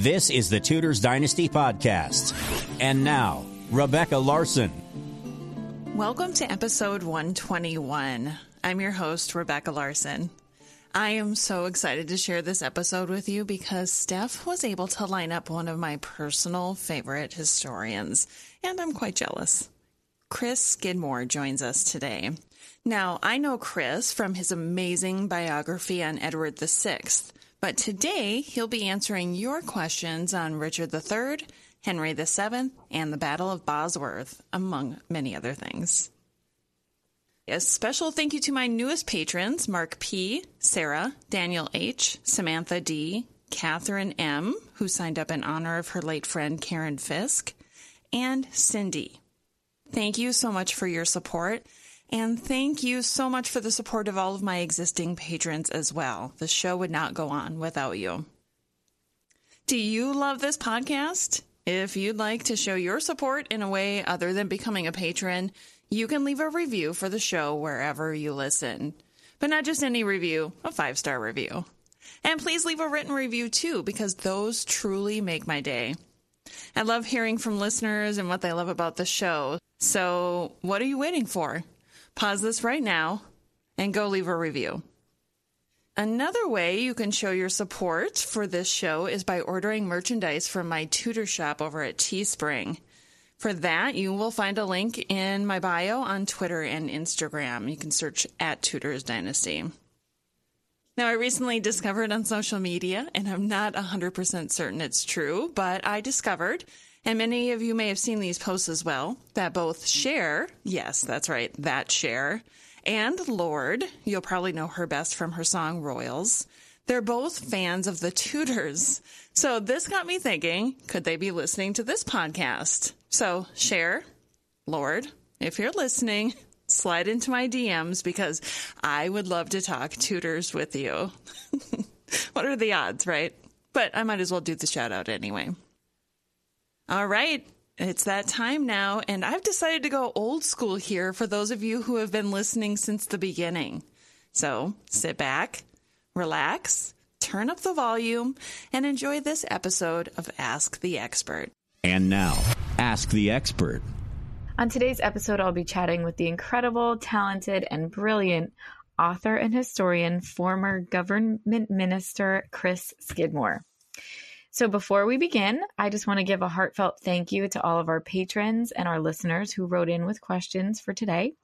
This is the Tudors Dynasty Podcast. And now, Rebecca Larson. Welcome to episode 121. I'm your host, Rebecca Larson. I am so excited to share this episode with you because Steph was able to line up one of my personal favorite historians, and I'm quite jealous. Chris Skidmore joins us today. Now, I know Chris from his amazing biography on Edward VI, but today he'll be answering your questions on Richard III, Henry VII, and the Battle of Bosworth, among many other things. A special thank you to my newest patrons Mark P., Sarah, Daniel H., Samantha D., Catherine M., who signed up in honor of her late friend Karen Fisk, and Cindy. Thank you so much for your support. And thank you so much for the support of all of my existing patrons as well. The show would not go on without you. Do you love this podcast? If you'd like to show your support in a way other than becoming a patron, you can leave a review for the show wherever you listen. But not just any review, a five star review. And please leave a written review too, because those truly make my day. I love hearing from listeners and what they love about the show. So, what are you waiting for? Pause this right now and go leave a review. Another way you can show your support for this show is by ordering merchandise from my Tudor shop over at Teespring. For that, you will find a link in my bio on Twitter and Instagram. You can search at Tudors Dynasty. Now, I recently discovered on social media, and I'm not 100% certain it's true, but I discovered and many of you may have seen these posts as well that both Cher, yes, that's right, that Cher, and Lorde, you'll probably know her best from her song Royals. They're both fans of the Tudors. So this got me thinking, could they be listening to this podcast? So Cher, Lorde, if you're listening, slide into my DMs because I would love to talk Tudors with you. what are the odds, right? But I might as well do the shout out anyway. All right. It's that time now, and I've decided to go old school here for those of you who have been listening since the beginning. So sit back, relax, turn up the volume, and enjoy this episode of Ask the Expert. And now, Ask the Expert. On today's episode, I'll be chatting with the incredible, talented, and brilliant author and historian, former government minister Chris Skidmore. So before we begin, I just want to give a heartfelt thank you to all of our patrons and our listeners who wrote in with questions for today.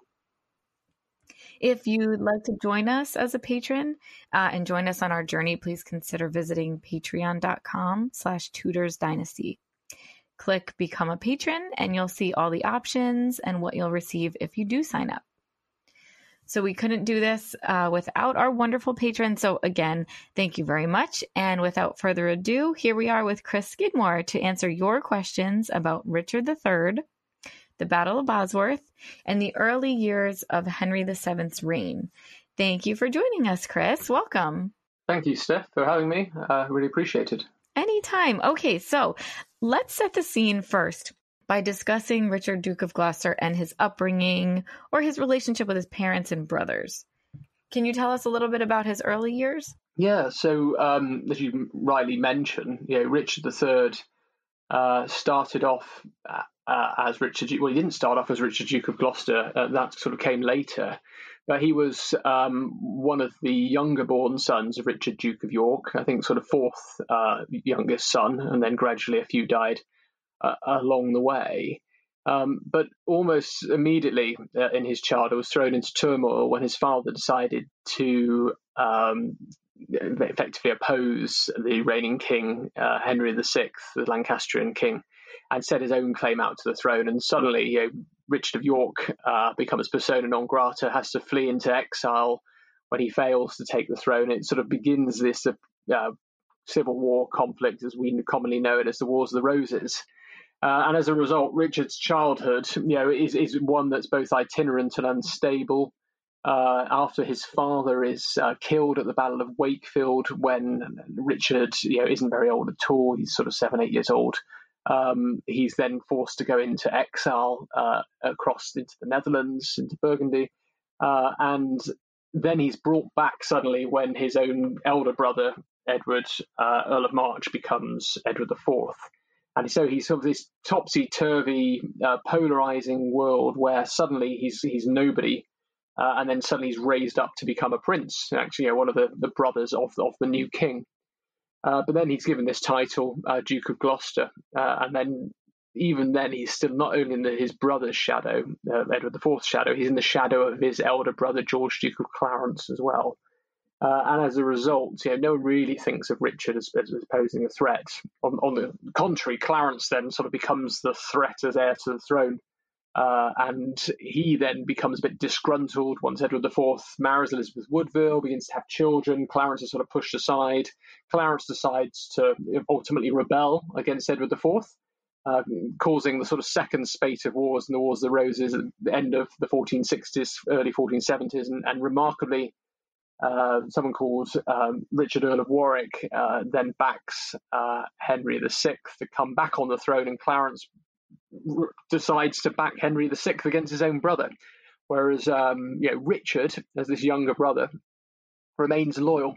If you'd like to join us as a patron uh, and join us on our journey, please consider visiting patreon.com slash tudors dynasty. Click become a patron and you'll see all the options and what you'll receive if you do sign up. So we couldn't do this uh, without our wonderful patrons. So again, thank you very much. And without further ado, here we are with Chris Skidmore to answer your questions about Richard III, the Battle of Bosworth, and the early years of Henry VII's reign. Thank you for joining us, Chris. Welcome. Thank you, Steph, for having me. Uh, really appreciate it. Anytime. Okay, so let's set the scene first by discussing Richard, Duke of Gloucester, and his upbringing or his relationship with his parents and brothers. Can you tell us a little bit about his early years? Yeah, so um, as you rightly mentioned, you know, Richard III uh, started off uh, uh, as Richard. Well, he didn't start off as Richard, Duke of Gloucester. Uh, that sort of came later. But he was um, one of the younger born sons of Richard, Duke of York. I think sort of fourth uh, youngest son, and then gradually a few died uh, along the way. Um, but almost immediately uh, in his childhood was thrown into turmoil when his father decided to um, effectively oppose the reigning king, uh, Henry VI, the Lancastrian king, and set his own claim out to the throne. And suddenly, you know, Richard of York uh, becomes persona non grata, has to flee into exile when he fails to take the throne. It sort of begins this uh, civil war conflict, as we commonly know it as the Wars of the Roses. Uh, and as a result, Richard's childhood, you know, is is one that's both itinerant and unstable. Uh, after his father is uh, killed at the Battle of Wakefield, when Richard, you know, isn't very old at all, he's sort of seven, eight years old. Um, he's then forced to go into exile uh, across into the Netherlands, into Burgundy, uh, and then he's brought back suddenly when his own elder brother Edward, uh, Earl of March, becomes Edward IV. And so he's sort of this topsy turvy, uh, polarizing world where suddenly he's he's nobody, uh, and then suddenly he's raised up to become a prince, actually, you know, one of the, the brothers of of the new king. Uh, but then he's given this title, uh, Duke of Gloucester, uh, and then even then he's still not only in the, his brother's shadow, uh, Edward IV's shadow, he's in the shadow of his elder brother George, Duke of Clarence, as well. Uh, and as a result, you know, no one really thinks of Richard as, as, posing a threat. On, on, the contrary, Clarence then sort of becomes the threat as heir to the throne. Uh, and he then becomes a bit disgruntled once Edward IV marries Elizabeth Woodville, begins to have children. Clarence is sort of pushed aside. Clarence decides to ultimately rebel against Edward IV, uh, causing the sort of second spate of wars and the Wars of the Roses at the end of the 1460s, early 1470s, and, and remarkably, uh, someone called um, Richard Earl of Warwick uh, then backs uh, Henry VI to come back on the throne, and Clarence r- decides to back Henry VI against his own brother. Whereas um, you know, Richard, as this younger brother, remains loyal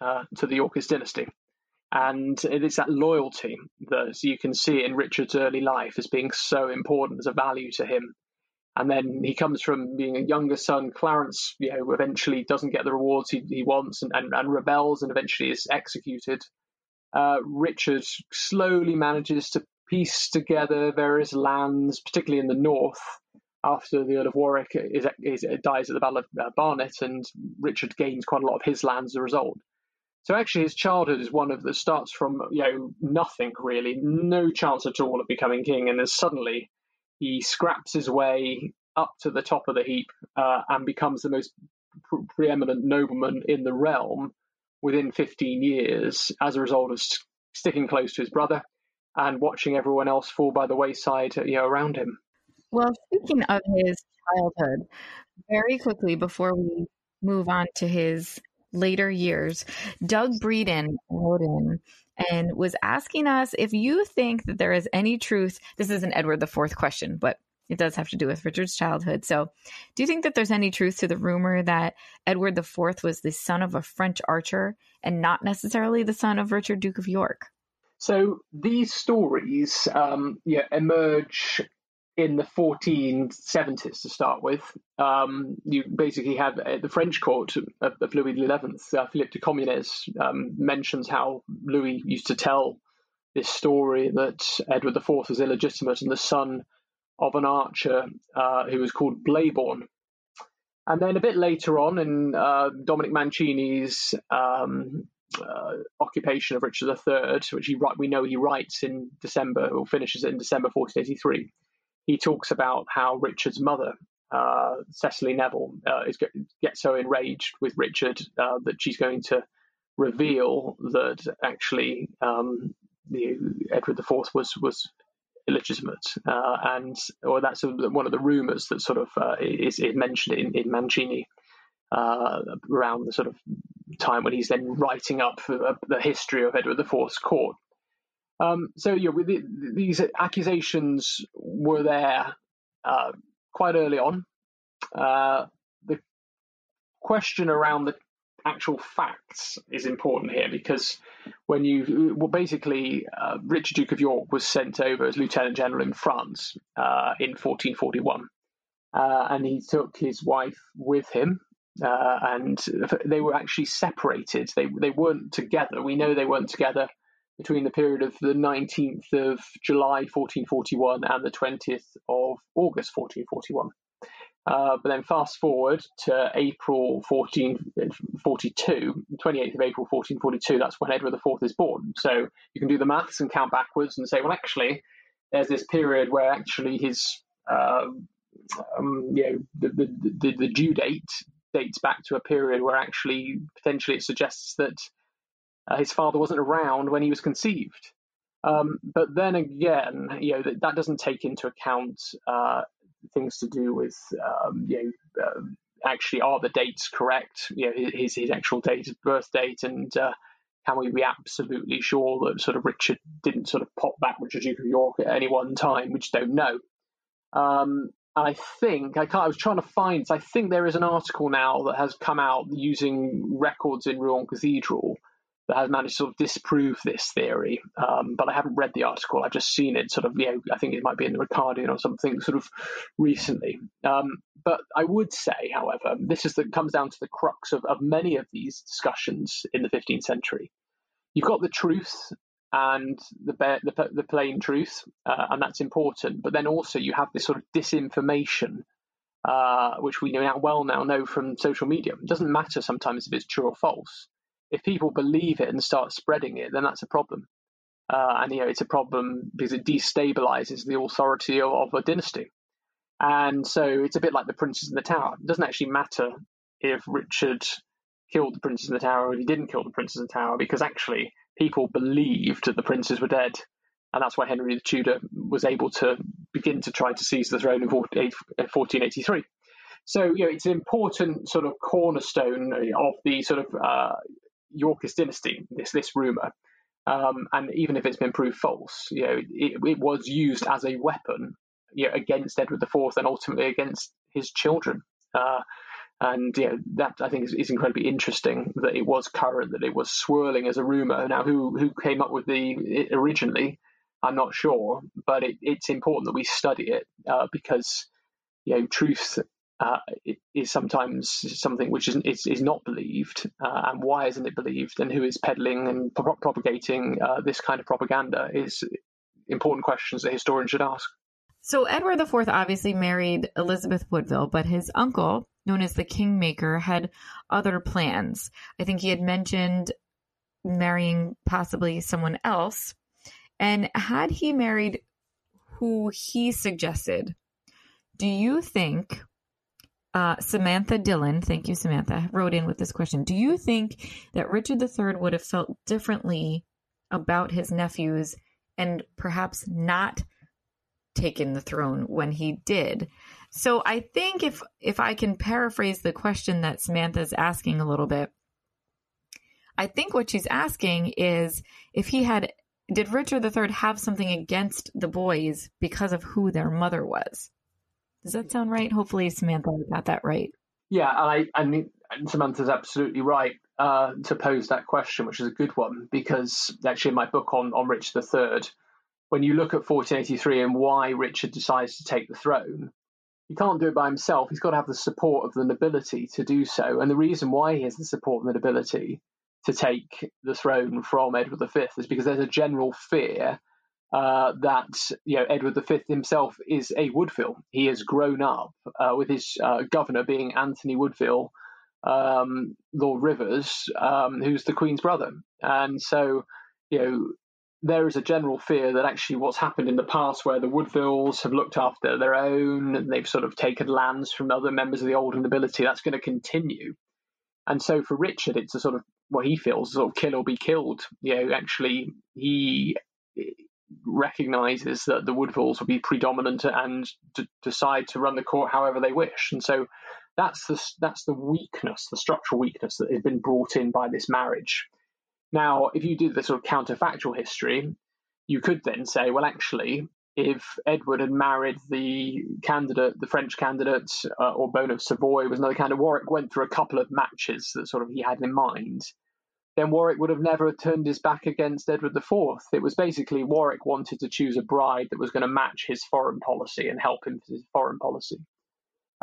uh, to the Yorkist dynasty. And it is that loyalty that you can see in Richard's early life as being so important as a value to him and then he comes from being a younger son. Clarence, you know, eventually doesn't get the rewards he, he wants and, and, and rebels and eventually is executed. Uh, Richard slowly manages to piece together various lands, particularly in the north, after the Earl of Warwick is, is, dies at the Battle of uh, Barnet, and Richard gains quite a lot of his lands as a result. So actually, his childhood is one of that starts from you know nothing really, no chance at all of becoming king, and then suddenly he scraps his way up to the top of the heap uh, and becomes the most pre- preeminent nobleman in the realm within 15 years as a result of st- sticking close to his brother and watching everyone else fall by the wayside you know, around him. Well, speaking of his childhood, very quickly before we move on to his later years, Doug Breeden wrote in and was asking us if you think that there is any truth. This is an Edward IV question, but it does have to do with Richard's childhood. So, do you think that there's any truth to the rumor that Edward IV was the son of a French archer and not necessarily the son of Richard, Duke of York? So, these stories um, yeah, emerge in the 1470s to start with. Um, you basically have uh, the French court of, of Louis XI, uh, Philippe de Comines, um, mentions how Louis used to tell this story that Edward IV was illegitimate and the son of an archer uh, who was called Blaybourne. And then a bit later on, in uh, Dominic Mancini's um, uh, occupation of Richard III, which he we know he writes in December or finishes it in December 1483, he talks about how Richard's mother, uh, Cecily Neville, uh, is gets so enraged with Richard uh, that she's going to reveal that actually um, the, Edward IV was was illegitimate, uh, and or that's one of the rumours that sort of uh, is, is, mentioned in, in Mancini. Uh, around the sort of time when he's then writing up the history of Edward IV's court. Um, so yeah, the, these accusations were there uh, quite early on. Uh, the question around the actual facts is important here because when you well basically uh, Richard Duke of York was sent over as lieutenant general in France uh, in 1441 uh, and he took his wife with him uh, and they were actually separated. They they weren't together. We know they weren't together between the period of the 19th of July 1441 and the 20th of August 1441. Uh, but then fast forward to April 1442, 28th of April 1442, that's when Edward IV is born. So you can do the maths and count backwards and say, well, actually, there's this period where actually his, uh, um, you know, the, the, the, the due date dates back to a period where actually potentially it suggests that uh, his father wasn't around when he was conceived. Um, but then again, you know that, that doesn't take into account uh, things to do with um, you know uh, actually are the dates correct? You know his his actual date of birth date and uh, can we be absolutely sure that sort of Richard didn't sort of pop back Richard Duke of York at any one time? We just don't know. Um, I think I can't. I was trying to find. I think there is an article now that has come out using records in Rouen Cathedral that has managed to sort of disprove this theory. Um, but I haven't read the article. I've just seen it sort of, you know, I think it might be in the Ricardian or something sort of recently. Um, but I would say, however, this is that comes down to the crux of, of many of these discussions in the 15th century. You've got the truth and the, the, the plain truth, uh, and that's important. But then also you have this sort of disinformation, uh, which we now well now know from social media. It doesn't matter sometimes if it's true or false if people believe it and start spreading it, then that's a problem. Uh, and you know, it's a problem because it destabilizes the authority of, of, a dynasty. And so it's a bit like the princes in the tower. It doesn't actually matter if Richard killed the princes in the tower or if he didn't kill the princes in the tower, because actually people believed that the princes were dead. And that's why Henry the Tudor was able to begin to try to seize the throne in 1483. So, you know, it's an important sort of cornerstone of the sort of uh, Yorkist dynasty, this this rumor, um, and even if it's been proved false, you know, it, it was used as a weapon you know, against Edward IV and ultimately against his children. Uh, and you know, that I think is, is, incredibly interesting that it was current, that it was swirling as a rumor. Now, who who came up with the originally, I'm not sure, but it, it's important that we study it uh, because you know truth uh, is sometimes something which is, is, is not believed, uh, and why isn't it believed, and who is peddling and pro- propagating uh, this kind of propaganda is important questions that historians should ask. So Edward IV obviously married Elizabeth Woodville, but his uncle, known as the Kingmaker, had other plans. I think he had mentioned marrying possibly someone else, and had he married who he suggested, do you think uh, Samantha Dillon, thank you, Samantha, wrote in with this question. Do you think that Richard III would have felt differently about his nephews and perhaps not taken the throne when he did? So I think if if I can paraphrase the question that Samantha's asking a little bit, I think what she's asking is if he had did Richard III have something against the boys because of who their mother was? Does that sound right? Hopefully, Samantha got that right. Yeah, and I, I mean, Samantha's absolutely right uh, to pose that question, which is a good one, because actually, in my book on, on Richard III, when you look at 1483 and why Richard decides to take the throne, he can't do it by himself. He's got to have the support of the nobility to do so. And the reason why he has the support of the nobility to take the throne from Edward V is because there's a general fear uh, that you know Edward V himself is a Woodville. He has grown up uh, with his uh, governor being Anthony Woodville, um, Lord Rivers, um, who's the Queen's brother, and so you know there is a general fear that actually what's happened in the past, where the Woodvilles have looked after their own and they've sort of taken lands from other members of the older nobility, that's going to continue. And so for Richard, it's a sort of what he feels sort of kill or be killed. You know, actually he recognizes that the Woodvilles will be predominant and d- decide to run the court however they wish. And so that's the that's the weakness, the structural weakness that has been brought in by this marriage. Now, if you do the sort of counterfactual history, you could then say, well, actually, if Edward had married the candidate, the French candidate, uh, or Bona of Savoy was another candidate, Warwick went through a couple of matches that sort of he had in mind then Warwick would have never turned his back against Edward IV. It was basically Warwick wanted to choose a bride that was going to match his foreign policy and help him with his foreign policy.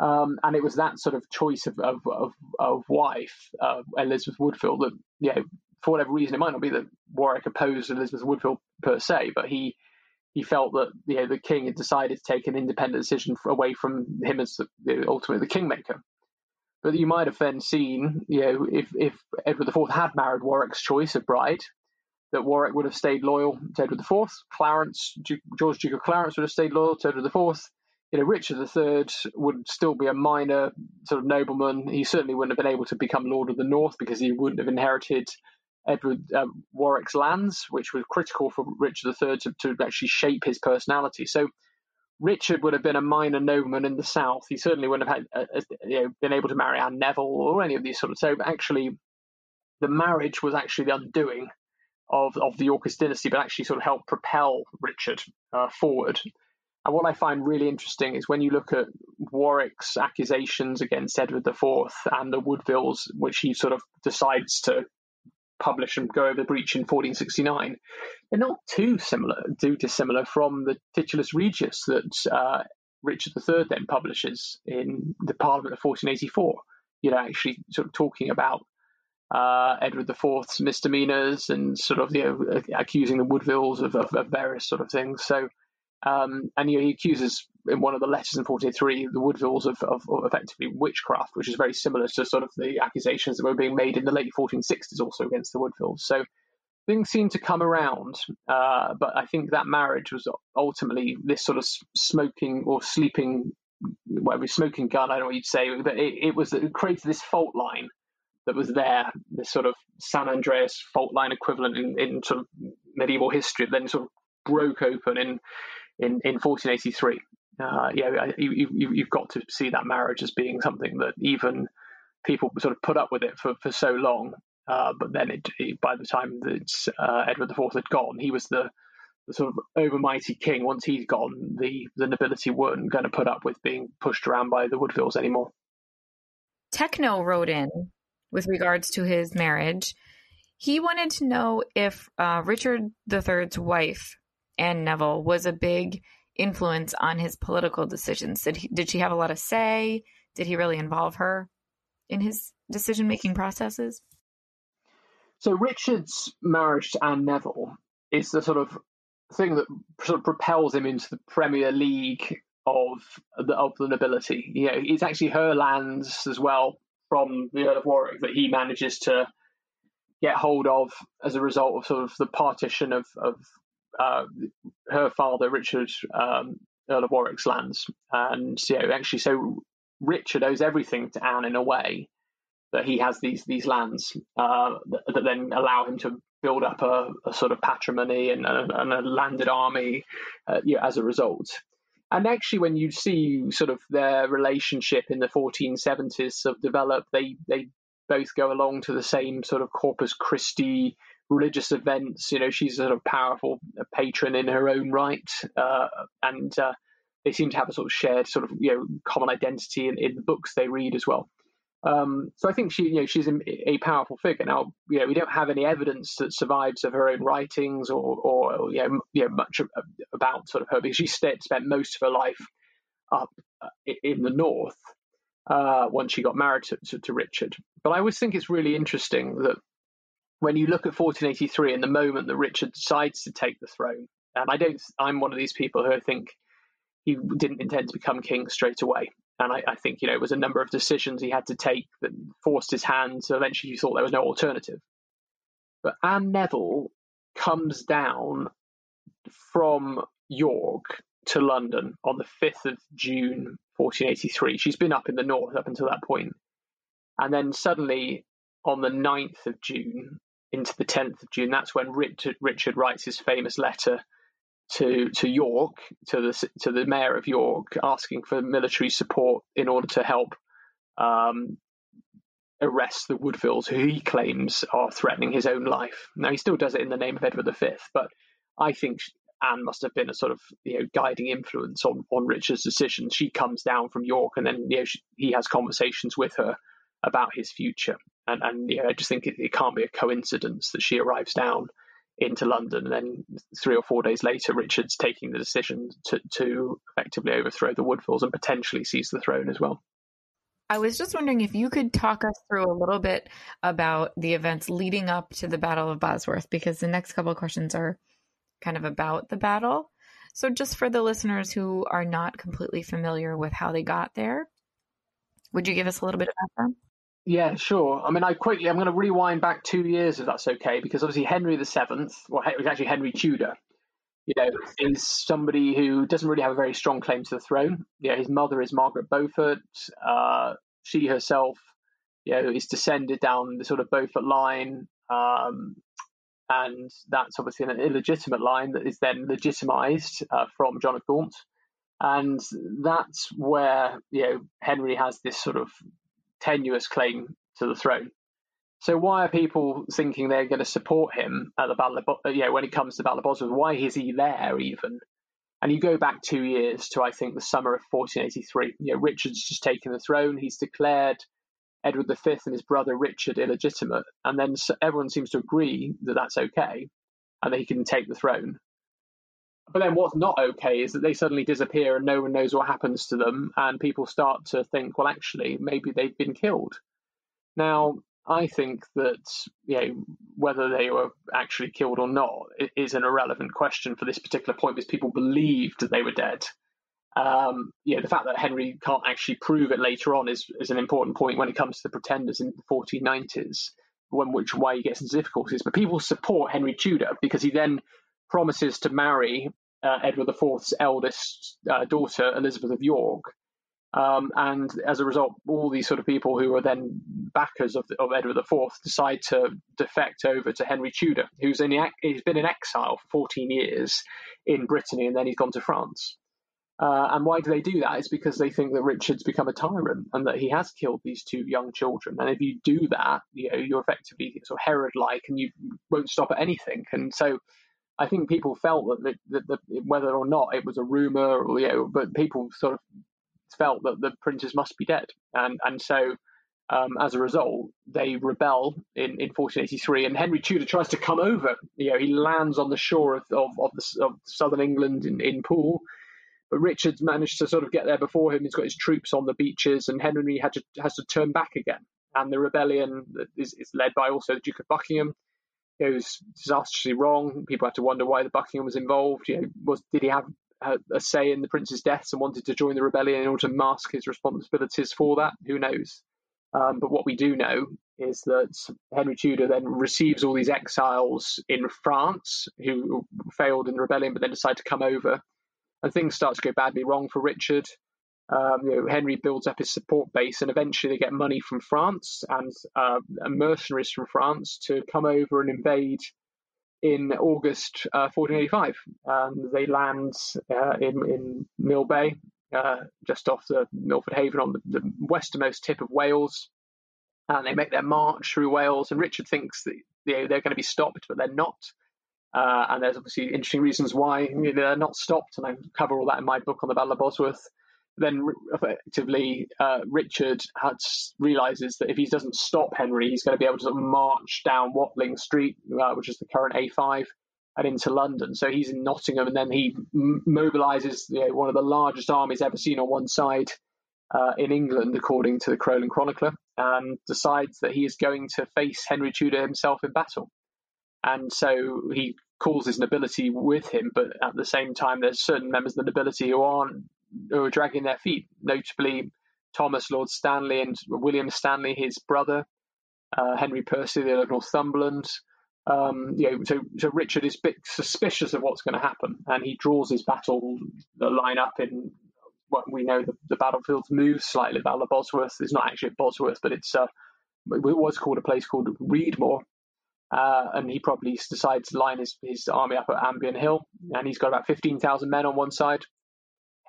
Um, and it was that sort of choice of of, of, of wife, uh, Elizabeth Woodville, that you know, for whatever reason, it might not be that Warwick opposed Elizabeth Woodville per se, but he he felt that you know the king had decided to take an independent decision away from him as the, ultimately the kingmaker. But you might have then seen, you know, if, if Edward IV had married Warwick's choice of bride, that Warwick would have stayed loyal to Edward IV. Clarence, Duke, George Duke of Clarence would have stayed loyal to Edward IV. You know, Richard III would still be a minor sort of nobleman. He certainly wouldn't have been able to become Lord of the North because he wouldn't have inherited Edward uh, Warwick's lands, which was critical for Richard III to, to actually shape his personality. So Richard would have been a minor nobleman in the south. He certainly wouldn't have had, uh, uh, you know, been able to marry Anne Neville or any of these sort of. So actually, the marriage was actually the undoing of of the Yorkist dynasty, but actually sort of helped propel Richard uh, forward. And what I find really interesting is when you look at Warwick's accusations against Edward IV and the Woodvilles, which he sort of decides to publish and go over the breach in 1469, they're not too similar, too dissimilar from the Titulus Regius that uh, Richard III then publishes in the Parliament of 1484. You know, actually sort of talking about uh, Edward IV's misdemeanors and sort of you know accusing the Woodvilles of, of, of various sort of things. So um, and know, he accuses in one of the letters in 43 the Woodvilles of, of, of, effectively witchcraft, which is very similar to sort of the accusations that were being made in the late 1460s also against the Woodvilles. So things seem to come around, uh, but I think that marriage was ultimately this sort of smoking or sleeping, whatever, smoking gun, I don't know what you'd say, but it, it was it created this fault line that was there, this sort of San Andreas fault line equivalent in, in sort of medieval history, then sort of broke open in in, in 1483. Uh, yeah, you, you, you've got to see that marriage as being something that even people sort of put up with it for, for so long. Uh, but then, it, it, by the time that uh, Edward IV had gone, he was the, the sort of overmighty king. Once he's gone, the, the nobility weren't going to put up with being pushed around by the Woodvilles anymore. Techno wrote in with regards to his marriage. He wanted to know if uh, Richard III's wife, Anne Neville was a big influence on his political decisions. Did he, did she have a lot of say? Did he really involve her in his decision making processes? So Richard's marriage to Anne Neville is the sort of thing that sort of propels him into the Premier League of the of the nobility. You know, it's actually her lands as well from the Earl of Warwick that he manages to get hold of as a result of sort of the partition of, of uh, her father, Richard, um, Earl of Warwick's lands. And you know, actually, so Richard owes everything to Anne in a way that he has these these lands uh, that, that, then allow him to build up a, a sort of patrimony and a, and a landed army uh, you know, as a result. And actually, when you see sort of their relationship in the 1470s sort of develop, they they both go along to the same sort of Corpus Christi religious events. You know, she's a sort of powerful patron in her own right, uh, and uh, they seem to have a sort of shared sort of you know common identity in, in the books they read as well. Um, so I think she, you know, she's a, powerful figure. Now, you know, we don't have any evidence that survives of her own writings or, or you, know, you know, much about sort of her because she spent most of her life up uh, in the north uh, once she got married to, to, to Richard. But I always think it's really interesting that when you look at 1483 and the moment that Richard decides to take the throne, and I don't, I'm one of these people who I think he didn't intend to become king straight away. And I, I, think, you know, it was a number of decisions he had to take that forced his hand. So eventually he thought there was no alternative. But Anne Neville comes down from York to London on the 5th of June, 1483. She's been up in the north up until that point. And then suddenly on the 9th of June, into the 10th of June. That's when Richard, Richard writes his famous letter to to York, to the to the mayor of York, asking for military support in order to help um, arrest the Woodvilles, who he claims are threatening his own life. Now he still does it in the name of Edward V, but I think Anne must have been a sort of you know guiding influence on on Richard's decisions. She comes down from York, and then you know she, he has conversations with her about his future. And, and you know, I just think it, it can't be a coincidence that she arrives down into London, and then three or four days later, Richard's taking the decision to, to effectively overthrow the Woodvilles and potentially seize the throne as well. I was just wondering if you could talk us through a little bit about the events leading up to the Battle of Bosworth, because the next couple of questions are kind of about the battle. So, just for the listeners who are not completely familiar with how they got there, would you give us a little bit of background? Yeah, sure. I mean, I quickly, I'm going to rewind back two years if that's okay, because obviously Henry the Seventh, well, it was actually Henry Tudor, you know, is somebody who doesn't really have a very strong claim to the throne. Yeah, his mother is Margaret Beaufort. Uh, she herself, you know, is descended down the sort of Beaufort line, um, and that's obviously an illegitimate line that is then legitimized uh, from John of Gaunt. And that's where you know Henry has this sort of tenuous claim to the throne. So why are people thinking they're going to support him at the Battle of, uh, you know, when it comes to Battle of Bosworth? Why is he there even? And you go back two years to, I think, the summer of 1483. You know, Richard's just taken the throne. He's declared Edward V and his brother Richard illegitimate. And then everyone seems to agree that that's okay and that he can take the throne. But then what's not okay is that they suddenly disappear and no one knows what happens to them. And people start to think, well, actually, maybe they've been killed. Now, I think that you know whether they were actually killed or not is an irrelevant question for this particular point because people believed that they were dead. Um, the fact that Henry can't actually prove it later on is, is an important point when it comes to the pretenders in the 1490s, when which why he gets into difficulties. But people support Henry Tudor because he then promises to marry uh, Edward IV's eldest uh, daughter, Elizabeth of York, um, and as a result, all these sort of people who are then backers of, of Edward IV decide to defect over to Henry Tudor, who's in he's been in exile for 14 years in Brittany, and then he's gone to France. Uh, and why do they do that? It's because they think that Richard's become a tyrant and that he has killed these two young children. And if you do that, you know, you're effectively sort of Herod-like, and you won't stop at anything. And so, I think people felt that, that, that, whether or not it was a rumor, or, you know, but people sort of felt that the princes must be dead, and and so um, as a result, they rebel in, in 1483, and Henry Tudor tries to come over. You know, he lands on the shore of of, of, the, of southern England in, in Poole, but Richard's managed to sort of get there before him. He's got his troops on the beaches, and Henry had to, has to turn back again. And the rebellion is, is led by also the Duke of Buckingham. It was disastrously wrong. People have to wonder why the Buckingham was involved. You know, was did he have a say in the prince's deaths and wanted to join the rebellion in order to mask his responsibilities for that. Who knows? Um, but what we do know is that Henry Tudor then receives all these exiles in France who failed in the rebellion but then decide to come over. And things start to go badly wrong for Richard. Um, you know, Henry builds up his support base, and eventually they get money from France and uh, mercenaries from France to come over and invade in August uh, 1485. and they land uh, in, in Mill Bay, uh, just off the Milford Haven on the, the, westernmost tip of Wales. And they make their march through Wales, and Richard thinks that you know, they're going to be stopped, but they're not. Uh, and there's obviously interesting reasons why they're not stopped, and I cover all that in my book on the Battle of Bosworth then effectively uh, Richard has, realizes that if he doesn't stop Henry, he's going to be able to sort of march down Watling Street, uh, which is the current A5, and into London. So he's in Nottingham, and then he m- mobilizes you know, one of the largest armies ever seen on one side uh, in England, according to the Crowland Chronicler, and decides that he is going to face Henry Tudor himself in battle. And so he calls his nobility with him, but at the same time, there's certain members of the nobility who aren't who were dragging their feet, notably Thomas Lord Stanley and William Stanley, his brother, uh, Henry Percy, the Earl of Northumberland. Um, you know, so, so Richard is a bit suspicious of what's going to happen, and he draws his battle line up in what we know the, the battlefields move slightly. Battle of Bosworth is not actually at Bosworth, but it's uh, it was called a place called Redemore, uh, and he probably decides to line his, his army up at Ambion Hill, and he's got about fifteen thousand men on one side,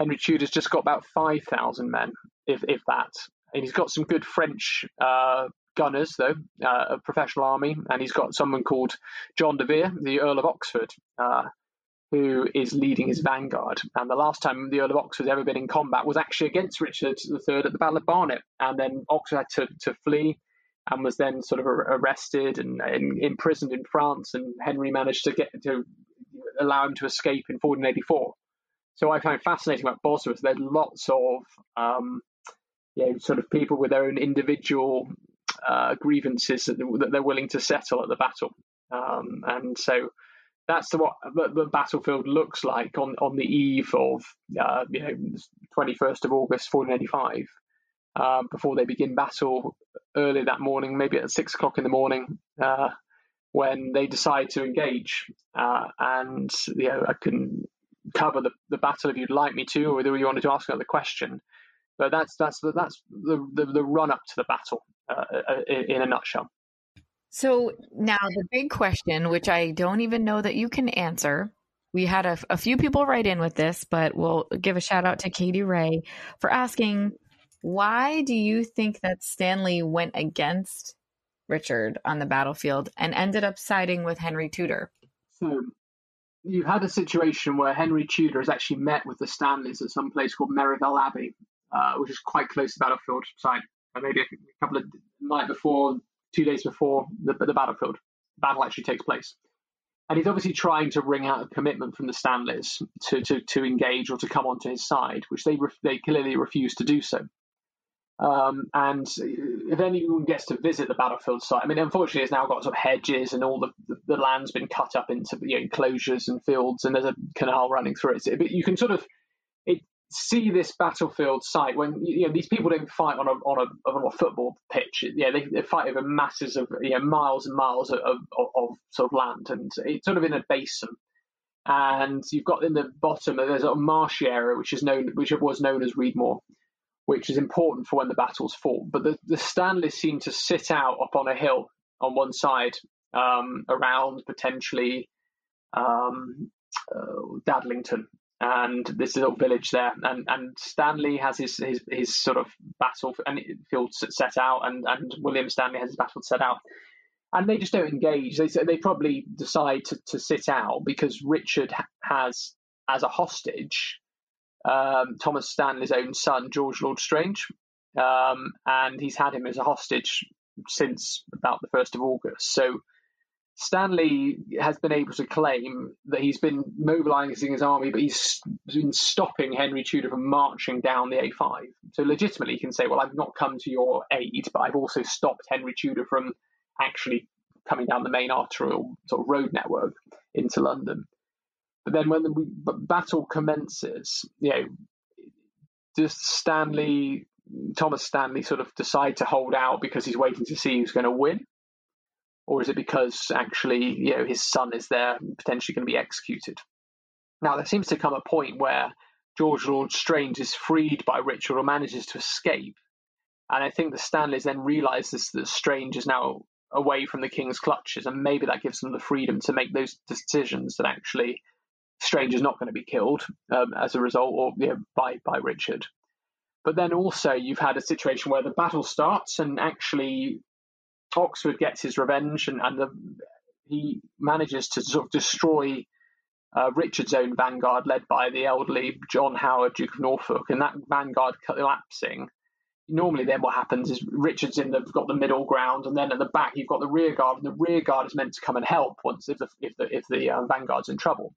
Henry Tudor's just got about 5,000 men, if, if that. And he's got some good French uh, gunners, though, uh, a professional army, and he's got someone called John de Vere, the Earl of Oxford, uh, who is leading his vanguard. And the last time the Earl of Oxford ever been in combat was actually against Richard III at the Battle of Barnet. And then Oxford had to, to flee and was then sort of arrested and, and imprisoned in France. And Henry managed to get to allow him to escape in 1484. So I find fascinating about Bosworth. There's lots of um, you know, sort of people with their own individual uh, grievances that they're willing to settle at the battle, um, and so that's the, what the, battlefield looks like on, on the eve of uh, you know 21st of August 1485. Uh, before they begin battle early that morning, maybe at six o'clock in the morning, uh, when they decide to engage. Uh, and you know, I can cover the, the battle if you'd like me to, or whether you wanted to ask another question. But that's that's the, that's the, the, the run up to the battle uh, uh in a nutshell. So now the big question, which I don't even know that you can answer. We had a, a few people write in with this, but we'll give a shout out to Katie Ray for asking, why do you think that Stanley went against Richard on the battlefield and ended up siding with Henry Tudor? So you had a situation where Henry Tudor has actually met with the Stanleys at some place called Merivale Abbey, uh, which is quite close to battlefield site. Uh, maybe a couple of night before, two days before the, the battlefield battle actually takes place. And he's obviously trying to wring out a commitment from the Stanleys to, to, to engage or to come onto his side, which they they clearly refuse to do so. Um, and if anyone gets to visit the battlefield site, I mean, unfortunately, it's now got some hedges and all the, the, land's been cut up into you know, enclosures and fields, and there's a canal running through it. But you can sort of it, see this battlefield site when you know these people don't fight on a on a, on a football pitch. Yeah, they, they fight over masses of you know miles and miles of, of, of sort of land, and it's sort of in a basin and you've got in the bottom there's a marshy area which is known which was known as Redemore, which is important for when the battles fought. But the, the Stanleys seem to sit out up on a hill on one side um, around potentially um, uh, Dadlington. And this little village there, and and Stanley has his his, his sort of battlefield set out, and, and William Stanley has his battlefield set out, and they just don't engage. They they probably decide to, to sit out because Richard has as a hostage um, Thomas Stanley's own son, George Lord Strange, um, and he's had him as a hostage since about the 1st of August. So Stanley has been able to claim that he's been mobilizing his army, but he's been stopping Henry Tudor from marching down the A5. So legitimately, he can say, Well, I've not come to your aid, but I've also stopped Henry Tudor from actually coming down the main arterial sort of road network into London. But then when the battle commences, you know, does Stanley, Thomas Stanley, sort of decide to hold out because he's waiting to see who's going to win? Or is it because actually, you know, his son is there, potentially going to be executed? Now, there seems to come a point where George Lord Strange is freed by Richard or manages to escape. And I think the Stanleys then realise that Strange is now away from the king's clutches, and maybe that gives them the freedom to make those decisions that actually Strange is not going to be killed um, as a result, or you know, by by Richard. But then also you've had a situation where the battle starts and actually Oxford gets his revenge and, and the, he manages to sort of destroy uh, Richard's own vanguard, led by the elderly John Howard, Duke of Norfolk, and that vanguard collapsing. Normally, then what happens is Richard's in the got the middle ground, and then at the back you've got the rear guard, and the rear guard is meant to come and help once if the if the if the uh, vanguard's in trouble.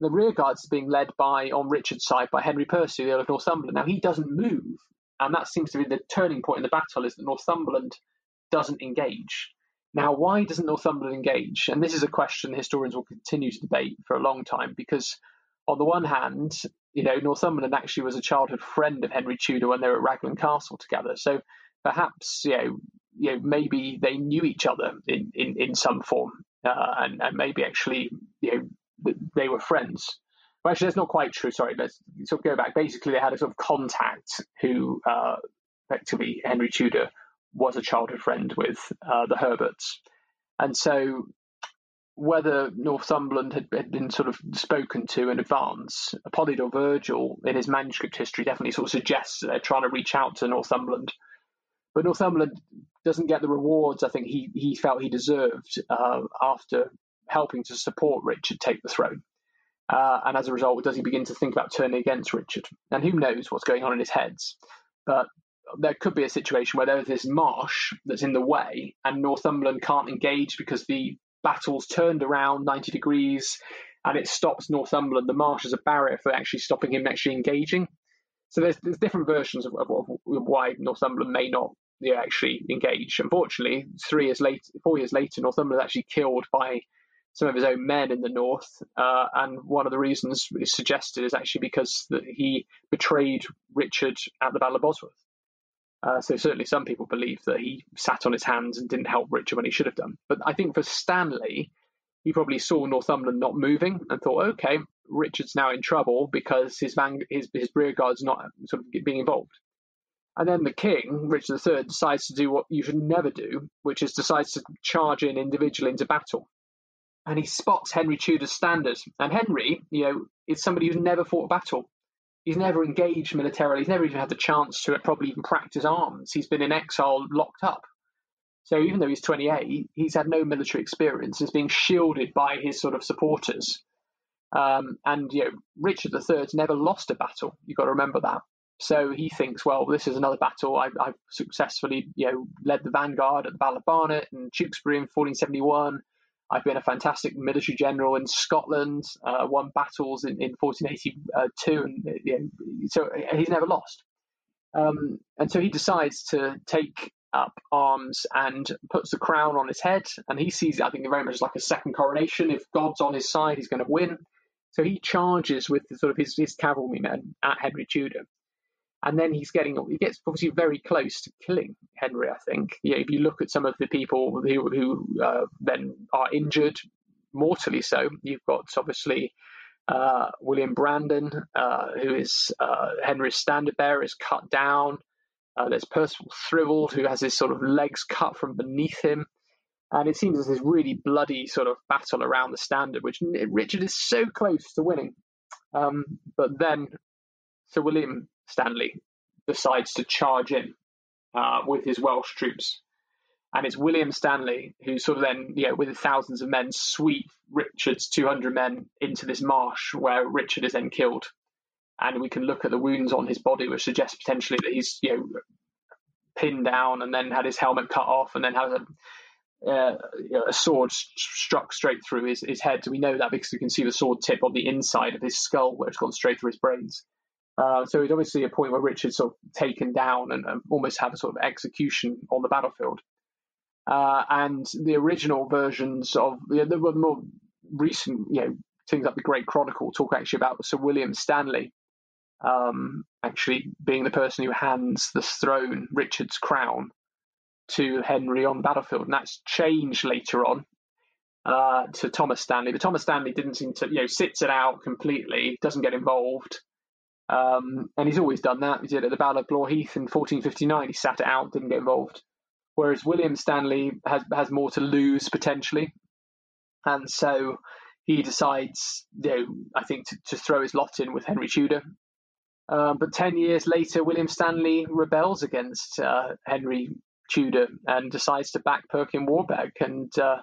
The rearguards being led by, on Richard's side, by Henry Percy, the Earl of Northumberland. Now, he doesn't move, and that seems to be the turning point in the battle is that Northumberland doesn't engage. Now, why doesn't Northumberland engage? And this is a question historians will continue to debate for a long time because, on the one hand, you know, Northumberland actually was a childhood friend of Henry Tudor when they were at Raglan Castle together. So perhaps, you know, you know maybe they knew each other in, in, in some form. Uh, and, and maybe actually, you know, they were friends. Well, actually, that's not quite true. Sorry, let's sort of go back. Basically, they had a sort of contact who, uh, effectively, Henry Tudor was a childhood friend with uh, the Herberts, and so whether Northumberland had, had, been sort of spoken to in advance, Polydore Vergil, in his manuscript history definitely sort of suggests that they're trying to reach out to Northumberland. But Northumberland doesn't get the rewards I think he, he felt he deserved uh, after helping to support Richard take the throne. Uh, and as a result, does he begin to think about turning against Richard? And who knows what's going on in his heads? But there could be a situation where there's this marsh that's in the way, and Northumberland can't engage because the battle's turned around 90 degrees and it stops Northumberland. The marsh is a barrier for actually stopping him actually engaging. So there's, there's different versions of, of, of why Northumberland may not actually engage. Unfortunately, three years later, four years later, Northumberland is actually killed by some of his own men in the north. Uh, and one of the reasons suggested is actually because that he betrayed Richard at the Battle of Bosworth. Uh, so certainly some people believe that he sat on his hands and didn't help Richard when he should have done. But I think for Stanley, he probably saw Northumberland not moving and thought, okay, Richard's now in trouble because his van, his his rear guard's not sort of being involved. And then the king, Richard III, decides to do what you should never do, which is decides to charge in individually into battle and he spots Henry Tudor's standards. And Henry, you know, is somebody who's never fought a battle. He's never engaged militarily. He's never even had the chance to probably even practice arms. He's been in exile, locked up. So even though he's 28, he's had no military experience. He's being shielded by his sort of supporters. Um, and you know, Richard III's never lost a battle. You've got to remember that. So he thinks, well, this is another battle. I've, I've successfully, you know, led the vanguard at the Battle of Barnet and Tewkesbury in 1471. I've been a fantastic military general in Scotland, uh, won battles in, in 1482, and you know, so he's never lost. Um, and so he decides to take up arms and puts the crown on his head, and he sees it, I think, very much like a second coronation. If God's on his side, he's going to win. So he charges with sort of his, his cavalrymen at Henry Tudor and then he's getting he gets obviously very close to killing Henry. I think if you look at some of the people who who uh, then are injured mortally, so you've got obviously. Uh, William Brandon, uh, who is uh, Henry's standard bearer, is cut down. Uh, there's Percival Thirlwall, who has his sort of legs cut from beneath him. And it seems as this really bloody sort of battle around the standard, which Richard is so close to winning. Um, but then Sir William Stanley decides to charge in uh, with his Welsh troops. And it's William Stanley who sort of then, you know, with thousands of men, sweep Richard's 200 men into this marsh where Richard is then killed. And we can look at the wounds on his body, which suggests potentially that he's, you know, pinned down and then had his helmet cut off and then has a, uh, you know, a sword st- struck straight through his, his head. So we know that because we can see the sword tip on the inside of his skull where it's gone straight through his brains. Uh, so it's obviously a point where Richard's sort of taken down and, almost have a sort of execution on the battlefield. Uh, and the original versions of the, the more recent, you know, things like the Great Chronicle talk actually about Sir William Stanley um, actually being the person who hands the throne, Richard's crown, to Henry on the battlefield, and that's changed later on uh, to Thomas Stanley. But Thomas Stanley didn't seem to, you know, sits it out completely, doesn't get involved. Um, and he's always done that. He did at the Battle of Blore Heath in 1459. He sat it out, didn't get involved. Whereas William Stanley has has more to lose potentially, and so he decides, you know, I think to, to throw his lot in with Henry Tudor. Um, but ten years later, William Stanley rebels against uh, Henry Tudor and decides to back Perkin Warbeck, and uh,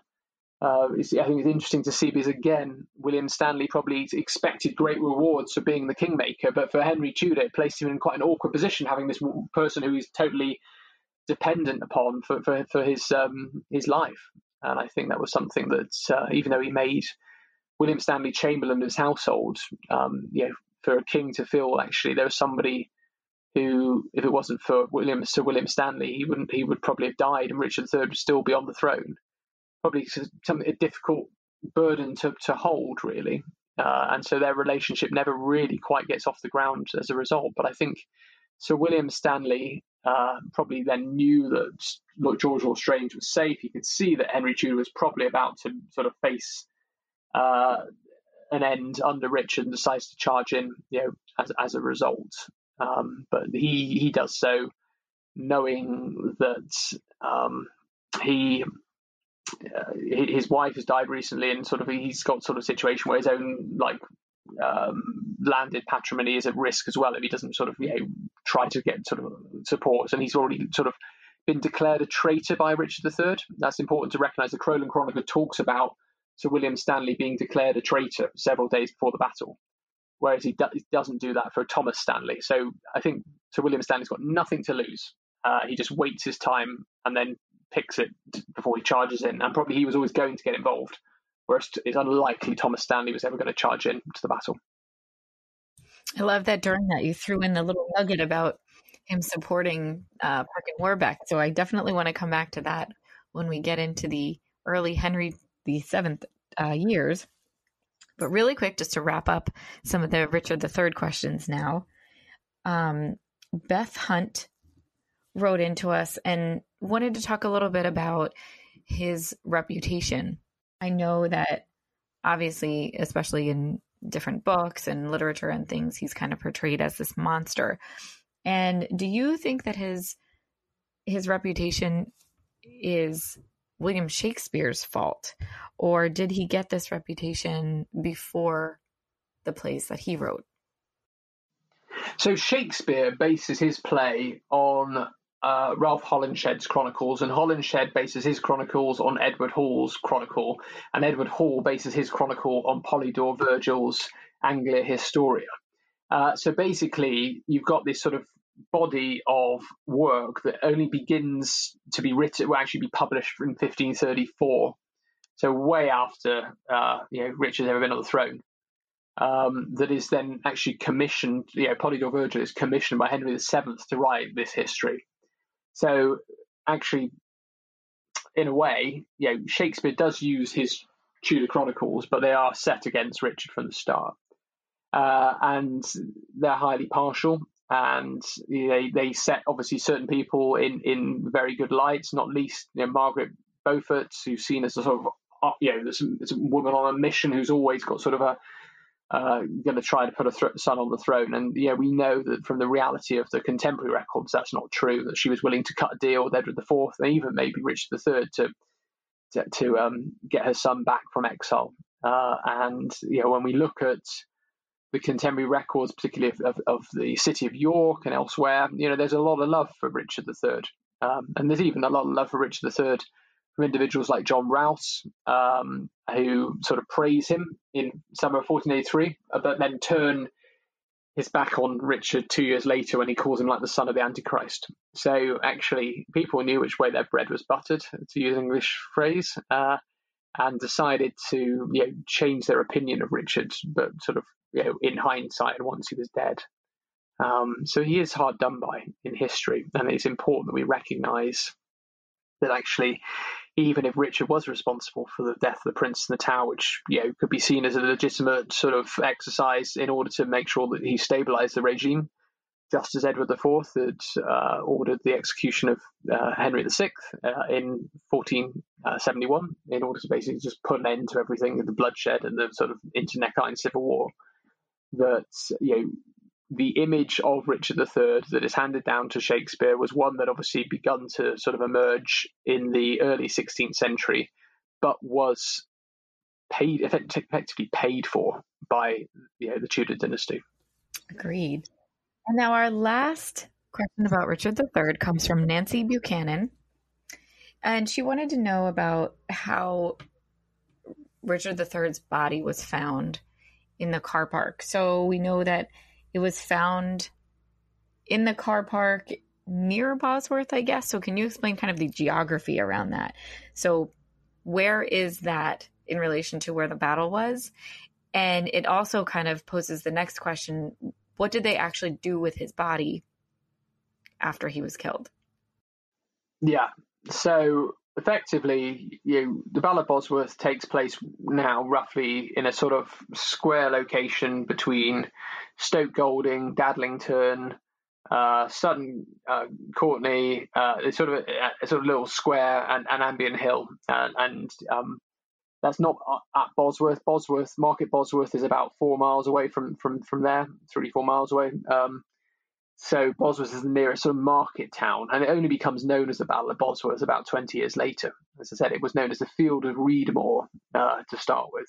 uh, I think it's interesting to see because again, William Stanley probably expected great rewards for being the kingmaker, but for Henry Tudor, it placed him in quite an awkward position, having this person who he's totally dependent upon for for, for his um, his life. And I think that was something that, uh, even though he made William Stanley Chamberlain of his household, um, you know, for a king to feel actually there was somebody who, if it wasn't for William Sir William Stanley, he wouldn't he would probably have died, and Richard III would still be on the throne probably some a difficult burden to, to hold, really. Uh, and so their relationship never really quite gets off the ground as a result. But I think Sir William Stanley uh, probably then knew that George Lestrange was safe. He could see that Henry Tudor was probably about to sort of face uh, an end under Richard and decides to charge in, you know, as, as a result. Um, but he he does so knowing that um, he uh, his wife has died recently, and sort of he's got sort of situation where his own like um, landed patrimony is at risk as well if he doesn't sort of you know try to get sort of support. And he's already sort of been declared a traitor by Richard III. That's important to recognise. The Crowland Chronicle talks about Sir William Stanley being declared a traitor several days before the battle, whereas he, do- he doesn't do that for Thomas Stanley. So I think Sir William Stanley's got nothing to lose. Uh, he just waits his time and then picks it before he charges in, and probably he was always going to get involved. Whereas it's unlikely Thomas Stanley was ever going to charge in to the battle. I love that during that you threw in the little nugget about him supporting uh, Perkin Warbeck. So I definitely want to come back to that when we get into the early Henry the Seventh uh, years. But really quick, just to wrap up some of the Richard III questions now. Um, Beth Hunt wrote into us and wanted to talk a little bit about his reputation. I know that obviously, especially in different books and literature and things, he's kind of portrayed as this monster. And do you think that his his reputation is William Shakespeare's fault, or did he get this reputation before the plays that he wrote? So Shakespeare bases his play on uh, Ralph Holinshed's chronicles, and Holinshed bases his chronicles on Edward Hall's chronicle, and Edward Hall bases his chronicle on Polydore Vergil's Anglia Historia. Uh, so basically, you've got this sort of body of work that only begins to be written, will actually be published in 1534. So way after uh, you know Richard's ever been on the throne. Um, that is then actually commissioned. You know, Polydore Vergil is commissioned by Henry VII to write this history. So actually, in a way, you know, Shakespeare does use his Tudor Chronicles, but they are set against Richard from the start. Uh, and they're highly partial and they they set obviously certain people in in very good lights, not least you know, Margaret Beaufort, who's seen as a sort of uh, you know there's a woman on a mission who's always got sort of a uh, going to try to put a th- son on the throne. And yeah, we know that from the reality of the contemporary records, that's not true. That she was willing to cut a deal with Edward IV and even maybe Richard III to to, to um, get her son back from exile. Uh, and you know, when we look at the contemporary records, particularly of, of, of, the city of York and elsewhere, you know, there's a lot of love for Richard III. Um, and there's even a lot of love for Richard III from individuals like John Rous, um, who sort of praise him in summer of 1483, uh, but then turn his back on Richard two years later when he calls him like the son of the Antichrist. So actually, people knew which way their bread was buttered, to use an English phrase. Uh, and decided to you know, change their opinion of Richard, but sort of you know, in hindsight, once he was dead. Um, so he is hard done by in history, and it's important that we recognise that actually, even if Richard was responsible for the death of the prince in the tower, which you know could be seen as a legitimate sort of exercise in order to make sure that he stabilised the regime, just as Edward IV had uh, ordered the execution of uh, Henry VI uh, in 1471 in order to basically just put an end to everything, the bloodshed and the sort of internecine civil war. That you know the image of Richard III that is handed down to Shakespeare was one that obviously begun to sort of emerge in the early 16th century, but was paid effectively paid for by you know the Tudor dynasty. Agreed. And now our last question about Richard III comes from Nancy Buchanan. And she wanted to know about how Richard III's body was found in the car park. So we know that it was found in the car park near Bosworth, I guess. So can you explain kind of the geography around that? So where is that in relation to where the battle was? And it also kind of poses the next question what did they actually do with his body after he was killed? Yeah. So effectively, you know, the Battle of Bosworth takes place now roughly in a sort of square location between Stoke Golding, Dadlington, uh, Sutton, uh, Courtenay, uh, it's sort of a, a, sort of little square and, and Ambion Hill, and, and um, that's not at Bosworth. Bosworth Market Bosworth is about four miles away from from from there, three four miles away. Um, so Bosworth is the nearest sort of market town, and it only becomes known as the Battle of Bosworth about 20 years later. As I said, it was known as the Field of Redemore uh, to start with.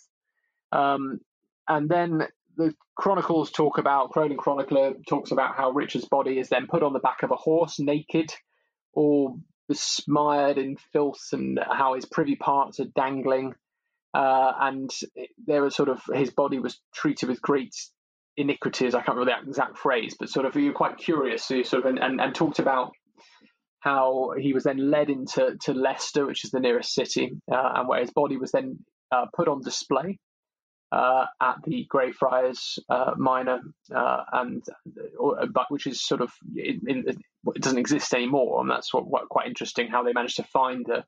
Um, and then the chronicles talk about, Crowland Chronicler talks about how Richard's body is then put on the back of a horse, naked, all besmired in filth, and how his privy parts are dangling. Uh, and there was sort of his body was treated with great iniquities. I can't remember the exact phrase, but sort of you're quite curious. So you sort of and, and, and, talked about how he was then led into to Leicester, which is the nearest city, uh, and where his body was then uh, put on display uh, at the Greyfriars uh, Minor, uh, and but which is sort of in, in, it doesn't exist anymore, and that's what, what, quite interesting how they managed to find the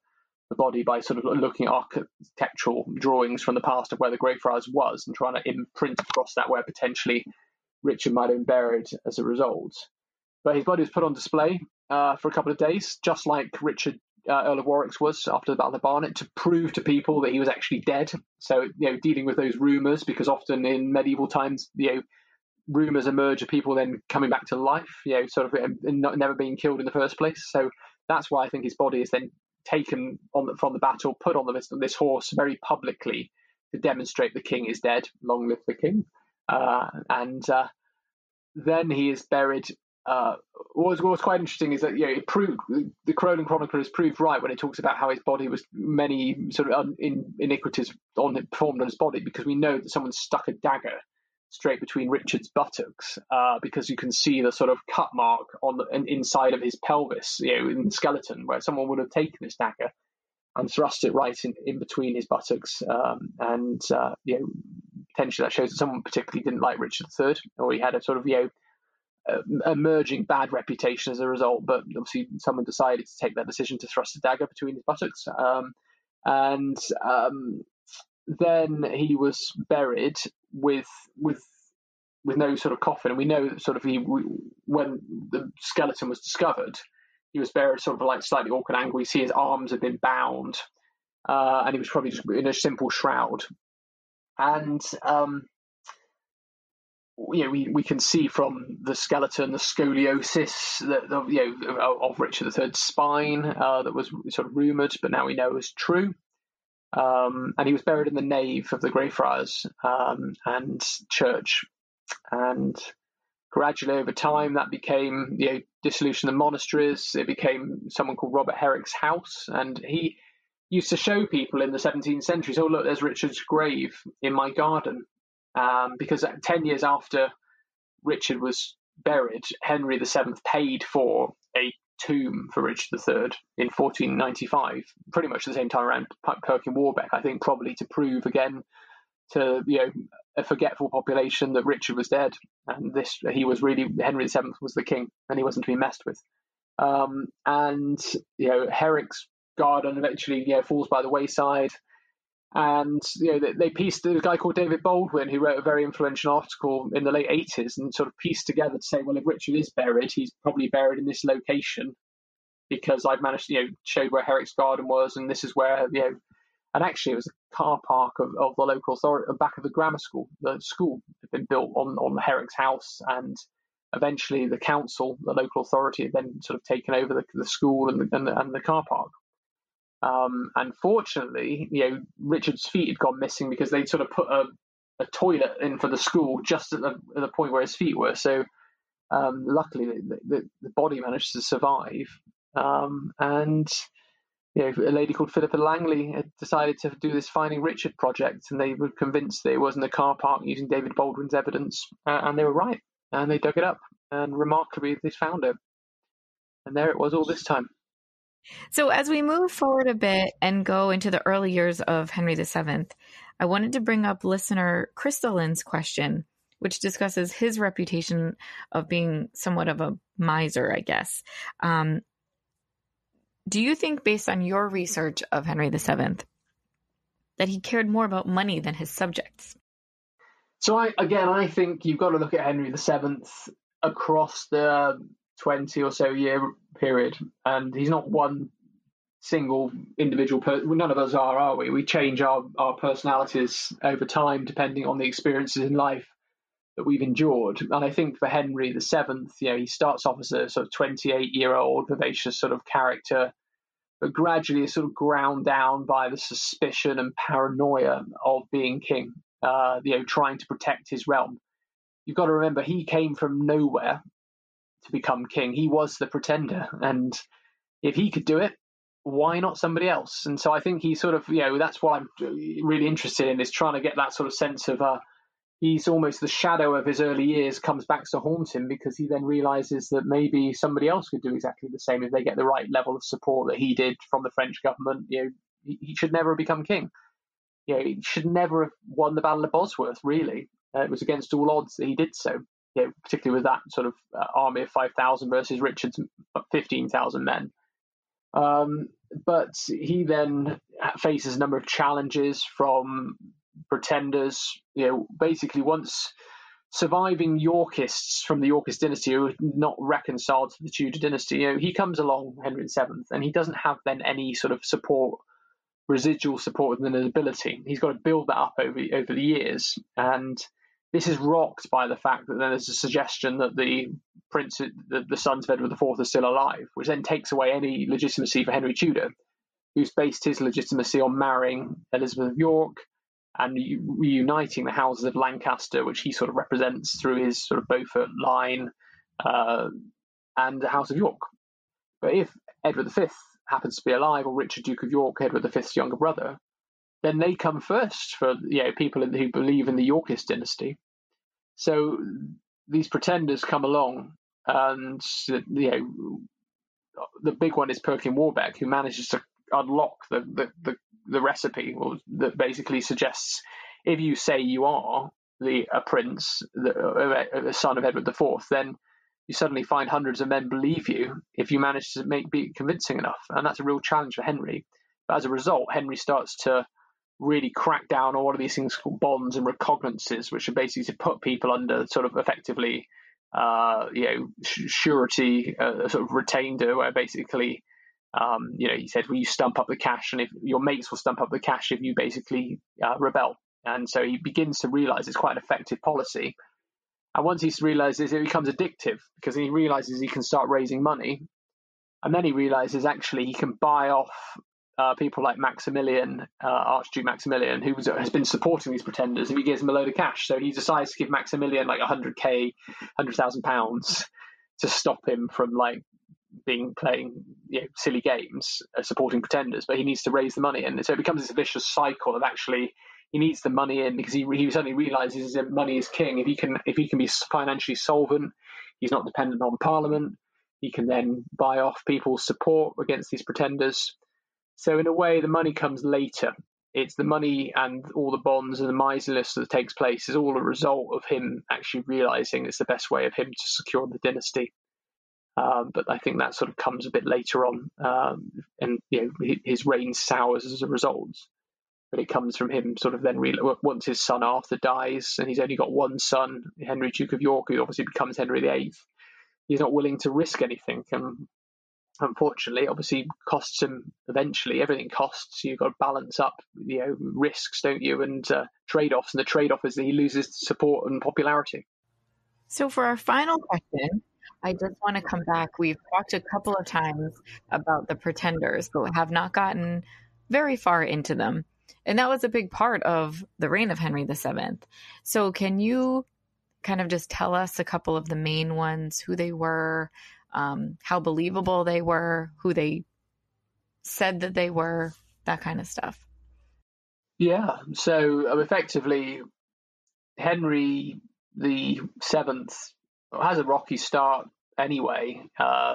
the body by sort of looking at architectural drawings from the past of where the Greyfriars was and trying to imprint across that where potentially Richard might have been buried as a result. But his body was put on display uh, for a couple of days, just like Richard uh, Earl of Warwick's was after the Battle of Barnet, to prove to people that he was actually dead. So, you know, dealing with those rumours, because often in medieval times, you know, rumours emerge of people then coming back to life, you know, sort of not, never being killed in the first place. So that's why I think his body is then taken on the, from the battle, put on the, this horse very publicly to demonstrate the king is dead. Long live the king! Uh, and uh, then he is buried uh, what was, what was quite interesting is that you know, it proved the Crowland Chronicler is proved right when it talks about how his body was many sort of in, iniquities on performed on his body because we know that someone stuck a dagger straight between Richard's buttocks uh, because you can see the sort of cut mark on the inside of his pelvis, you know, in the skeleton where someone would have taken this dagger and thrust it right in, in between his buttocks. Um, and, uh, you know, potentially that shows that someone particularly didn't like Richard III or he had a sort of, you know, emerging bad reputation as a result. But obviously, someone decided to take that decision to thrust a dagger between his buttocks. Um, and um, then he was buried with with with no sort of coffin. And we know that sort of he when the skeleton was discovered, he was buried sort of like slightly awkward angle. We see his arms had been bound, uh, and he was probably just in a simple shroud. And um, you know, we, we can see from the skeleton the scoliosis that of, you know of Richard III's spine uh, that was sort of rumored, but now we know is true. Um, and he was buried in the nave of the Greyfriars um, and church. And gradually over time, that became the you know, dissolution of the monasteries. It became someone called Robert Herrick's house, and he used to show people in the 17th century, "Oh look, there's Richard's grave in my garden," um, because 10 years after Richard was buried, Henry VII paid for a tomb for Richard III in 1495, pretty much the same time around Perkin Warbeck, I think, probably to prove again to you know a forgetful population that Richard was dead and this he was really Henry VII was the king and he wasn't to be messed with. Um, and you know Herrick's garden eventually you know falls by the wayside. And you know they, they pieced a guy called David Baldwin who wrote a very influential article in the late 80s and sort of pieced together to say, well, if Richard is buried, he's probably buried in this location because I've managed to you know show where Herrick's garden was, and this is where you know. And actually, it was a car park of, of the local authority, uh, back of the grammar school. The school had been built on on Herrick's house, and eventually the council, the local authority, had then sort of taken over the, the school and the, and the, and the car park. Um, unfortunately, you know, Richard's feet had gone missing because they'd sort of put a, a toilet in for the school just at the, at the point where his feet were. So, um, luckily, the, the, the, body managed to survive. Um, and you know, a lady called Philippa Langley had decided to do this Finding Richard project, and they were convinced that it was in the car park using David Baldwin's evidence, uh, and they were right. And they dug it up, and remarkably, they found it. And there it was all this time. So, as we move forward a bit and go into the early years of Henry VII, I wanted to bring up listener Crystalline's question, which discusses his reputation of being somewhat of a miser, I guess. Um, do you think, based on your research of Henry VII, that he cared more about money than his subjects? So, I, again, I think you've got to look at Henry VII across the 20 or so year period, and he's not one single individual person. None of us are, are we? We change our, our personalities over time depending on the experiences in life that we've endured. And I think for Henry the Seventh, you know, he starts off as a sort of 28 year old vivacious sort of character, but gradually is sort of ground down by the suspicion and paranoia of being king. Uh, you know, trying to protect his realm. You've got to remember he came from nowhere to become king. He was the pretender, and if he could do it, why not somebody else? And so I think he sort of, you know, that's what I'm really interested in is trying to get that sort of sense of uh, he's almost the shadow of his early years comes back to haunt him because he then realizes that maybe somebody else could do exactly the same if they get the right level of support that he did from the French government. You know, he, should never have become king. You know, he should never have won the Battle of Bosworth. Really, uh, it was against all odds that he did so. You know, particularly with that sort of uh, army of five thousand versus Richard's fifteen thousand men. Um, but he then faces a number of challenges from pretenders. You know, basically once surviving Yorkists from the Yorkist dynasty who are not reconciled to the Tudor dynasty. You know, he comes along, Henry VII, and he doesn't have then any sort of support, residual support within the nobility. He's got to build that up over over the years, and this is rocked by the fact that then there's a suggestion that the prince, the, the sons of Edward IV, are still alive, which then takes away any legitimacy for Henry Tudor, who's based his legitimacy on marrying Elizabeth of York and reuniting the houses of Lancaster, which he sort of represents through his sort of Beaufort line, uh, and the House of York. But if Edward V happens to be alive, or Richard, Duke of York, Edward V's younger brother, then they come first for you know people who believe in the Yorkist dynasty. So these pretenders come along, and you know the big one is Perkin Warbeck, who manages to unlock the the, the, the recipe that basically suggests if you say you are the a prince, the, a son of Edward IV, then you suddenly find hundreds of men believe you if you manage to make be convincing enough, and that's a real challenge for Henry. But as a result, Henry starts to really crack down on all of these things called bonds and recognizances, which are basically to put people under sort of effectively, uh, you know, surety, uh, sort of retainder, where basically, um, you know, he said, well, you stump up the cash, and if your mates will stump up the cash if you basically uh, rebel. And so he begins to realize it's quite an effective policy. And once he realizes it becomes addictive because he realizes he can start raising money. And then he realizes actually he can buy off uh, people like Maximilian, uh, Archduke Maximilian, who was, has been supporting these pretenders, and he gives them a load of cash. So he decides to give Maximilian like 100k, 100,000 pounds to stop him from like being playing you know, silly games, uh, supporting pretenders. But he needs to raise the money, and so it becomes this vicious cycle of actually he needs the money in because he he suddenly realizes that money is king. If he can if he can be financially solvent, he's not dependent on Parliament. He can then buy off people's support against these pretenders so in a way, the money comes later. It's the money and all the bonds and the miserliness that takes place is all a result of him actually realizing it's the best way of him to secure the dynasty. Um, but I think that sort of comes a bit later on, um, and you know his reign sours as a result. But it comes from him sort of then re- once his son Arthur dies, and he's only got one son, Henry Duke of York, who obviously becomes Henry VIII. He's not willing to risk anything, and unfortunately, obviously costs him eventually. Everything costs. You've got to balance up, you know, risks, don't you, and uh, trade offs. And the trade off is that he loses support and popularity. So, for our final question, I just want to come back. We've talked a couple of times about the pretenders, but have not gotten very far into them. And that was a big part of the reign of Henry VII. So, can you kind of just tell us a couple of the main ones, who they were, um, how believable they were, who they said that they were, that kind of stuff. Yeah. So um, effectively, Henry the Seventh has a rocky start anyway. Uh,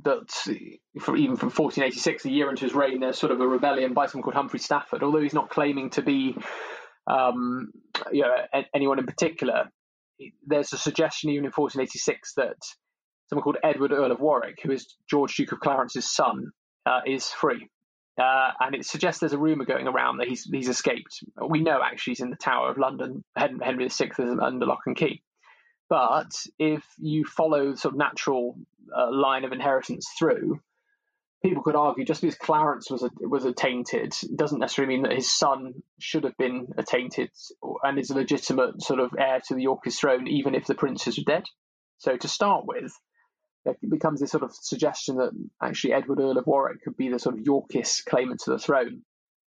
but for, even from 1486, a year into his reign, there's sort of a rebellion by someone called Humphrey Stafford. Although he's not claiming to be, um, you know, anyone in particular, there's a suggestion even in 1486 that someone called Edward Earl of Warwick, who is George Duke of Clarence's son, uh, is free. Uh, and it suggests there's a rumor going around that he's he's escaped. We know actually he's in the Tower of London. Henry VI is under lock and key. But if you follow the sort of natural uh, line of inheritance through, people could argue just because Clarence was a, was attainted doesn't necessarily mean that his son should have been attainted and is a legitimate sort of heir to the Yorkist throne, even if the princes are dead. So to start with, it becomes this sort of suggestion that actually Edward Earl of Warwick could be the sort of Yorkist claimant to the throne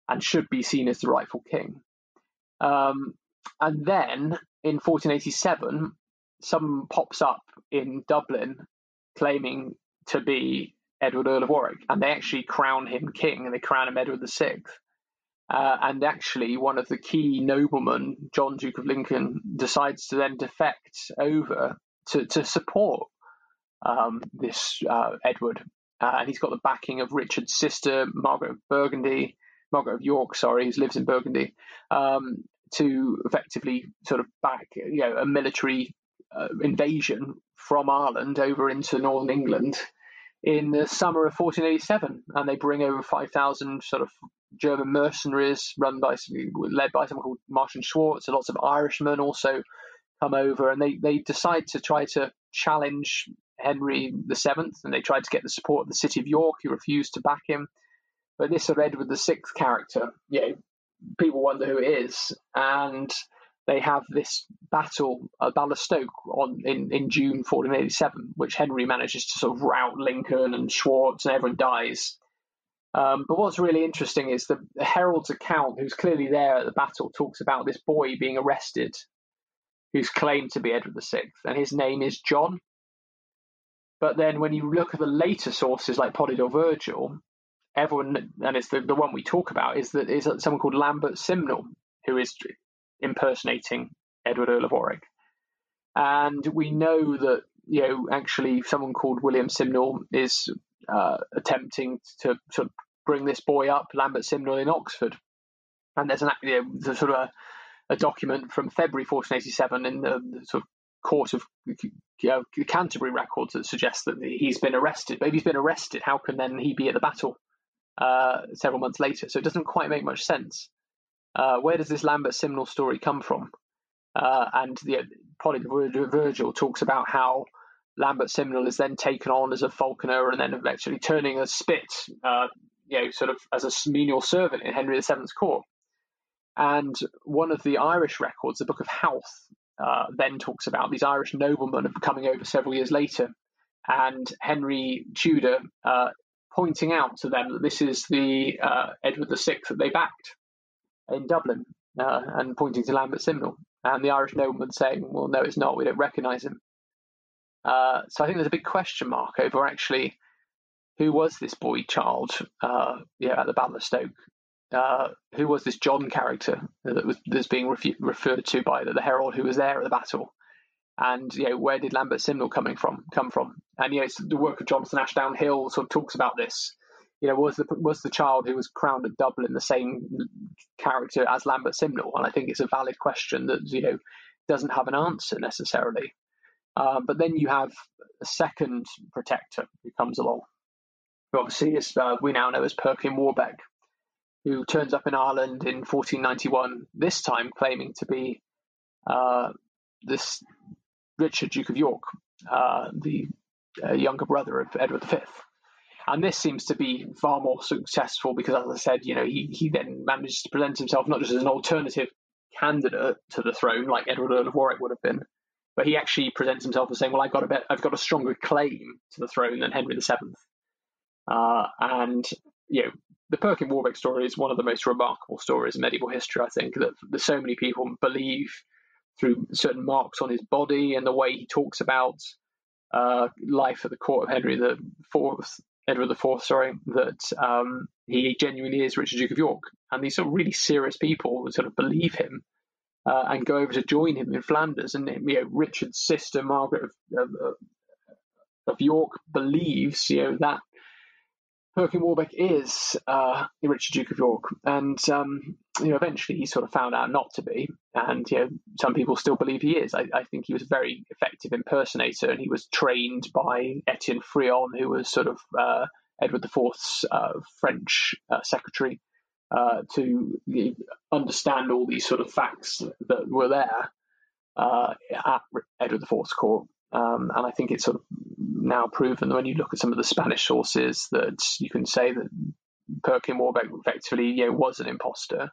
and should be seen as the rightful king. Um, and then in 1487, someone pops up in Dublin claiming to be Edward Earl of Warwick, and they actually crown him king and they crown him Edward VI. Uh, and actually, one of the key noblemen, John Duke of Lincoln, decides to then defect over to, to support um, this uh, Edward, uh, and he's got the backing of Richard's sister, Margaret of Burgundy, Margaret of York, sorry, who lives in Burgundy, um, to effectively sort of back you know a military uh, invasion from Ireland over into northern England in the summer of 1487, and they bring over 5,000 sort of German mercenaries run by led by someone called Martin Schwartz, and lots of Irishmen also come over, and they they decide to try to challenge Henry VII, and they tried to get the support of the city of York, who refused to back him. But this Edward VI character, you know, people wonder who it is, and they have this battle at Balastoke on in, in June 1487, which Henry manages to sort of rout Lincoln and Schwartz, and everyone dies. Um, but what's really interesting is the, the Herald's account, who's clearly there at the battle, talks about this boy being arrested, who's claimed to be Edward VI, and his name is John. But then when you look at the later sources like Polydore Vergil, everyone, and it's the, the one we talk about, is that is someone called Lambert Simnel who is impersonating Edward Earl of Warwick. And we know that, you know, actually someone called William Simnel is uh, attempting to sort of bring this boy up, Lambert Simnel, in Oxford. And there's an you know, there's sort of a, a, document from February 1487 in the, the sort of court of you know, Canterbury records that suggests that he's been arrested. But if he's been arrested, how can then he be at the battle uh, several months later? So it doesn't quite make much sense. Uh, where does this Lambert Simnel story come from? Uh, and the Polydore Vergil talks about how Lambert Simnel is then taken on as a falconer and then eventually turning a spit, uh, you know, sort of as a menial servant in Henry VII's court. And one of the Irish records, the Book of Howth, uh, then talks about these Irish noblemen coming over several years later, and Henry Tudor uh, pointing out to them that this is the uh, Edward VI that they backed in Dublin, uh, and pointing to Lambert Simnel, and the Irish nobleman saying, "Well, no, it's not. We don't recognise him." Uh, so I think there's a big question mark over actually who was this boy child, yeah, at the Battle of Stoke, uh, who was this John character that was that's being refu- referred to by the, the, herald who was there at the battle, and you know where did Lambert Simnel coming from come from? And you know the work of Jonathan Ashdown Hill sort of talks about this. You know, was the was the child who was crowned at Dublin the same character as Lambert Simnel? And I think it's a valid question that you know doesn't have an answer necessarily. Uh, but then you have a second protector who comes along, who obviously is uh, we now know as Perkin Warbeck, who turns up in Ireland in 1491, this time claiming to be uh, this Richard, Duke of York, uh, the uh, younger brother of Edward V. And this seems to be far more successful because, as I said, you know, he, he then manages to present himself not just as an alternative candidate to the throne, like Edward Earl of Warwick would have been, but he actually presents himself as saying, "Well, I've got a bit, I've got a stronger claim to the throne than Henry VII." Uh, and you know, the Perkin Warbeck story is one of the most remarkable stories in medieval history. I think that there's so many people believe through certain marks on his body and the way he talks about uh, life at the court of Henry the Fourth, Edward the Fourth, sorry, that um, he genuinely is Richard Duke of York, and these sort of really serious people sort of believe him uh, and go over to join him in Flanders. And you know, Richard's sister Margaret of, of, of York believes you know that Perkin Warbeck is uh, Richard Duke of York, and um, you know eventually he sort of found out not to be, and you know some people still believe he is. I, I think he was a very effective impersonator, and he was trained by Etienne Frion, who was sort of uh, Edward IV's uh, French uh, secretary, uh, to you know, understand all these sort of facts that were there uh, at Edward IV's court. Um, and I think it's sort of now proven that when you look at some of the Spanish sources that you can say that Perkin Warbeck effectively you know, was an imposter.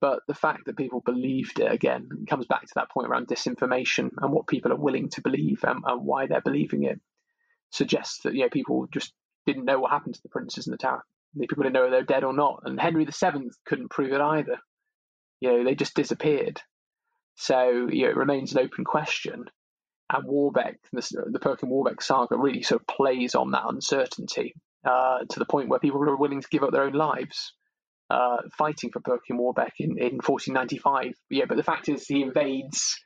But the fact that people believed it again comes back to that point around disinformation and what people are willing to believe and, and why they're believing it suggests that you know, people just didn't know what happened to the princes in the tower. People didn't know they're dead or not. And Henry VII couldn't prove it either. You know, they just disappeared. So you know, it remains an open question and Warbeck, the, the Perkin Warbeck saga, really sort of plays on that uncertainty uh, to the point where people are willing to give up their own lives uh, fighting for Perkin Warbeck in, in 1495. Yeah, but the fact is, he invades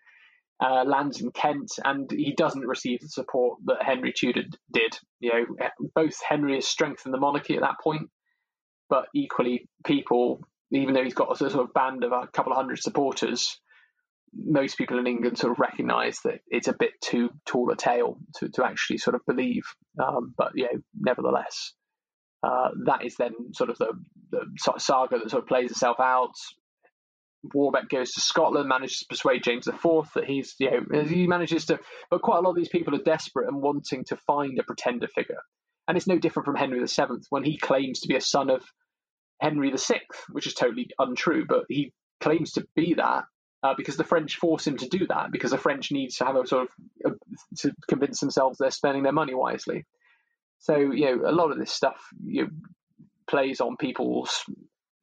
uh, lands in Kent and he doesn't receive the support that Henry Tudor did. You know, both Henry has strengthened the monarchy at that point, but equally, people, even though he's got a sort of band of a couple of hundred supporters, most people in England sort of recognise that it's a bit too tall a tale to, to actually sort of believe. Um, but you know, nevertheless, uh, that is then sort of the, the saga that sort of plays itself out. Warbeck goes to Scotland, manages to persuade James IV that he's, you know, he manages to, but quite a lot of these people are desperate and wanting to find a pretender figure. And it's no different from Henry VII when he claims to be a son of Henry VI, which is totally untrue, but he claims to be that uh, because the French force him to do that because the French need to have a sort of to convince themselves they're spending their money wisely. So you know a lot of this stuff you know, plays on people's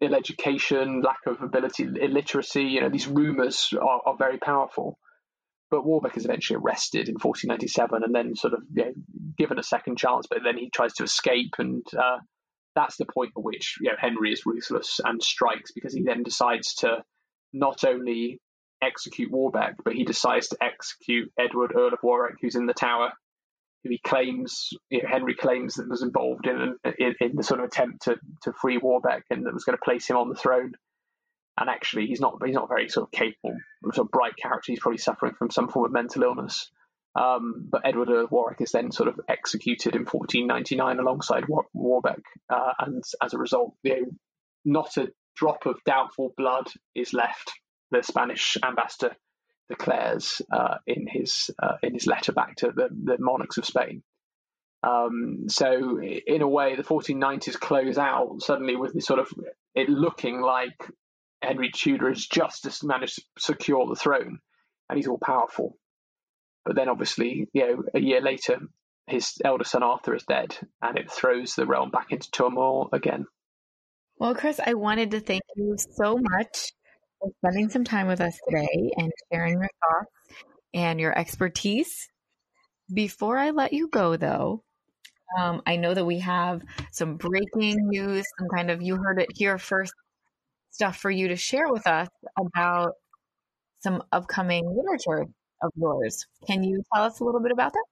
ill education, lack of ability, illiteracy. You know these rumours are, are very powerful. but Warbeck is eventually arrested in 1497 and then sort of you know, given a second chance, but then he tries to escape, and uh, that's the point at which you know, Henry is ruthless and strikes because he then decides to not only execute Warbeck, but he decides to execute Edward, Earl of Warwick, who's in the tower, who he claims, you know, Henry claims that was involved in, in, in the sort of attempt to, to free Warbeck and that was going to place him on the throne. And actually, he's not he's not very sort of capable, sort of bright character. He's probably suffering from some form of mental illness. Um, but Edward Earl of Warwick is then sort of executed in 1499 alongside War- Warbeck, uh, and as a result, you know, not a drop of doubtful blood is left. The Spanish ambassador declares uh, in his uh, in his letter back to the, the monarchs of Spain. Um, so, in a way, the 1490s close out suddenly with this sort of it looking like Henry Tudor has just managed to secure the throne, and he's all powerful. But then, obviously, you know, a year later, his elder son Arthur is dead, and it throws the realm back into turmoil again. Well, Chris, I wanted to thank you so much for spending some time with us today and sharing your thoughts and your expertise. Before I let you go, though, um, I know that we have some breaking news, some kind of you heard it here first stuff for you to share with us about some upcoming literature of yours. Can you tell us a little bit about that?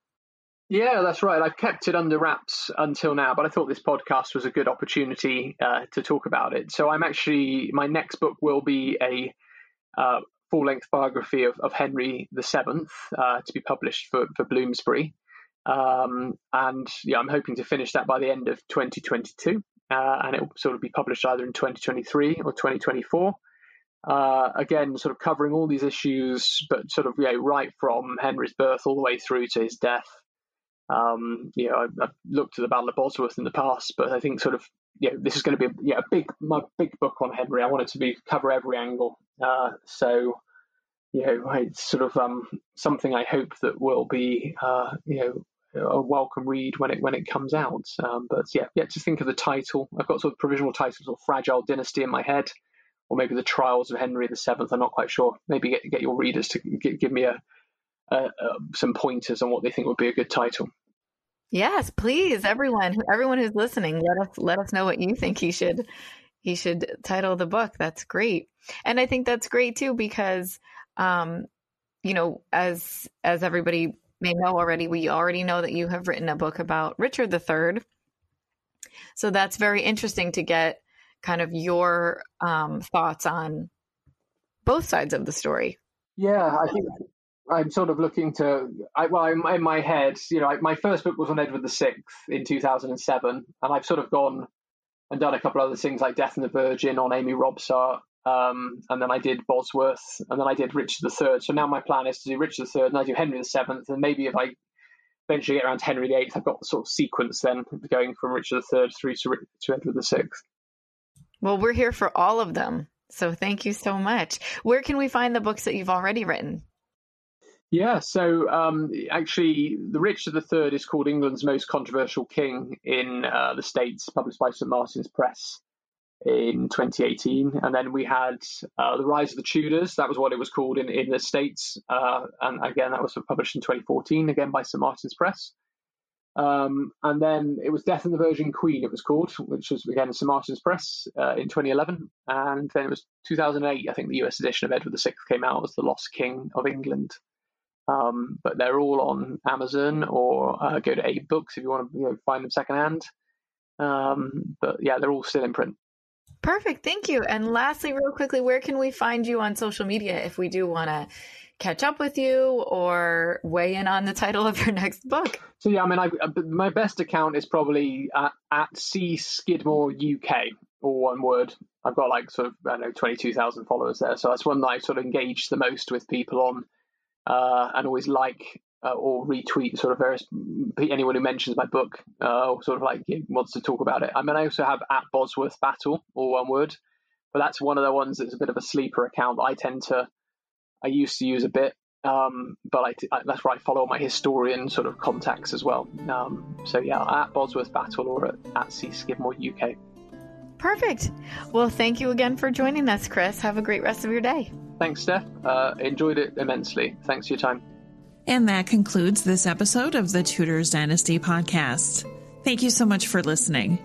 Yeah, that's right. I've kept it under wraps until now, but I thought this podcast was a good opportunity uh, to talk about it. So I'm actually, my next book will be a uh, full length biography of, of Henry VII uh, to be published for, for Bloomsbury. Um, and yeah, I'm hoping to finish that by the end of 2022. Uh, and it will sort of be published either in 2023 or 2024. Uh, again, sort of covering all these issues, but sort of yeah, right from Henry's birth all the way through to his death. Um, you know, I've, I've, looked at the Battle of Bosworth in the past, but I think sort of yeah, this is going to be yeah a big my big book on Henry. I want it to be cover every angle. Uh, so you know, it's sort of um, something I hope that will be uh, you know a welcome read when it when it comes out. Um, but yeah, yeah, just think of the title. I've got sort of provisional titles of Fragile Dynasty in my head, or maybe the Trials of Henry VII. I'm not quite sure. Maybe get get your readers to give, give me a, a, a, some pointers on what they think would be a good title. Yes, please, everyone, everyone who's listening, let us let us know what you think he should he should title the book. That's great, and I think that's great too because, um, you know, as as everybody may know already, we already know that you have written a book about Richard III. So that's very interesting to get kind of your um, thoughts on both sides of the story. Yeah, I think I'm sort of looking to. I, well, I'm, in my head, you know, I, my first book was on Edward VI in 2007, and I've sort of gone and done a couple of other things like Death and the Virgin on Amy Robsart, um, and then I did Bosworth, and then I did Richard III. So now my plan is to do Richard III, and I do Henry VII, and maybe if I eventually get around to Henry VIII, I've got sort of sequence then going from Richard III through to, to Edward VI. Well, we're here for all of them. So thank you so much. Where can we find the books that you've already written? Yeah, so um, actually, The Richard III is called England's Most Controversial King in uh, the States, published by St. Martin's Press in 2018. And then we had uh, The Rise of the Tudors. That was what it was called in, in the States. Uh, and again, that was published in 2014, again by St. Martin's Press. Um, and then it was Death and the Virgin Queen, it was called, which was again St. Martin's Press uh, in 2011. And then it was 2008, I think the US edition of Edward VI came out as The Lost King of England. Um, but they're all on Amazon or uh, go to AbeBooks if you want to you know, find them secondhand. Um, but yeah, they're all still in print. Perfect. Thank you. And lastly, real quickly, where can we find you on social media if we do want to catch up with you or weigh in on the title of your next book? So yeah, I mean, I, uh, my best account is probably at, at C Skidmore UK, or one word. I've got like sort of I don't know twenty two thousand followers there, so that's one that I sort of engage the most with people on, uh, and always like uh, or retweet sort of various anyone who mentions my book uh, or sort of like wants to talk about it. I mean, I also have at Bosworth Battle, or one word, but that's one of the ones that's a bit of a sleeper account. That I tend to, I used to use a bit, um, but I, I, that's where I follow my historian sort of contacts as well. Um, so yeah, at Bosworth Battle or at, at C Skidmore UK. Perfect. Well, thank you again for joining us, Chris. Have a great rest of your day. Thanks, Steph. Uh, enjoyed it immensely. Thanks for your time. And that concludes this episode of the Tudors Dynasty podcast. Thank you so much for listening.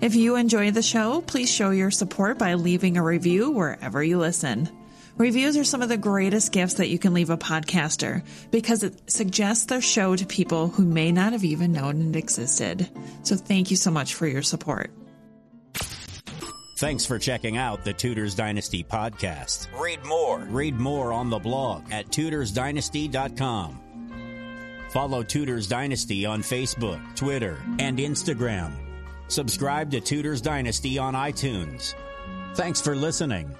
If you enjoy the show, please show your support by leaving a review wherever you listen. Reviews are some of the greatest gifts that you can leave a podcaster because it suggests their show to people who may not have even known it existed. So thank you so much for your support. Thanks for checking out the Tudors Dynasty podcast. Read more. Read more on the blog at tudorsdynasty.com. Follow Tudors Dynasty on Facebook, Twitter, and Instagram. Subscribe to Tudors Dynasty on iTunes. Thanks for listening.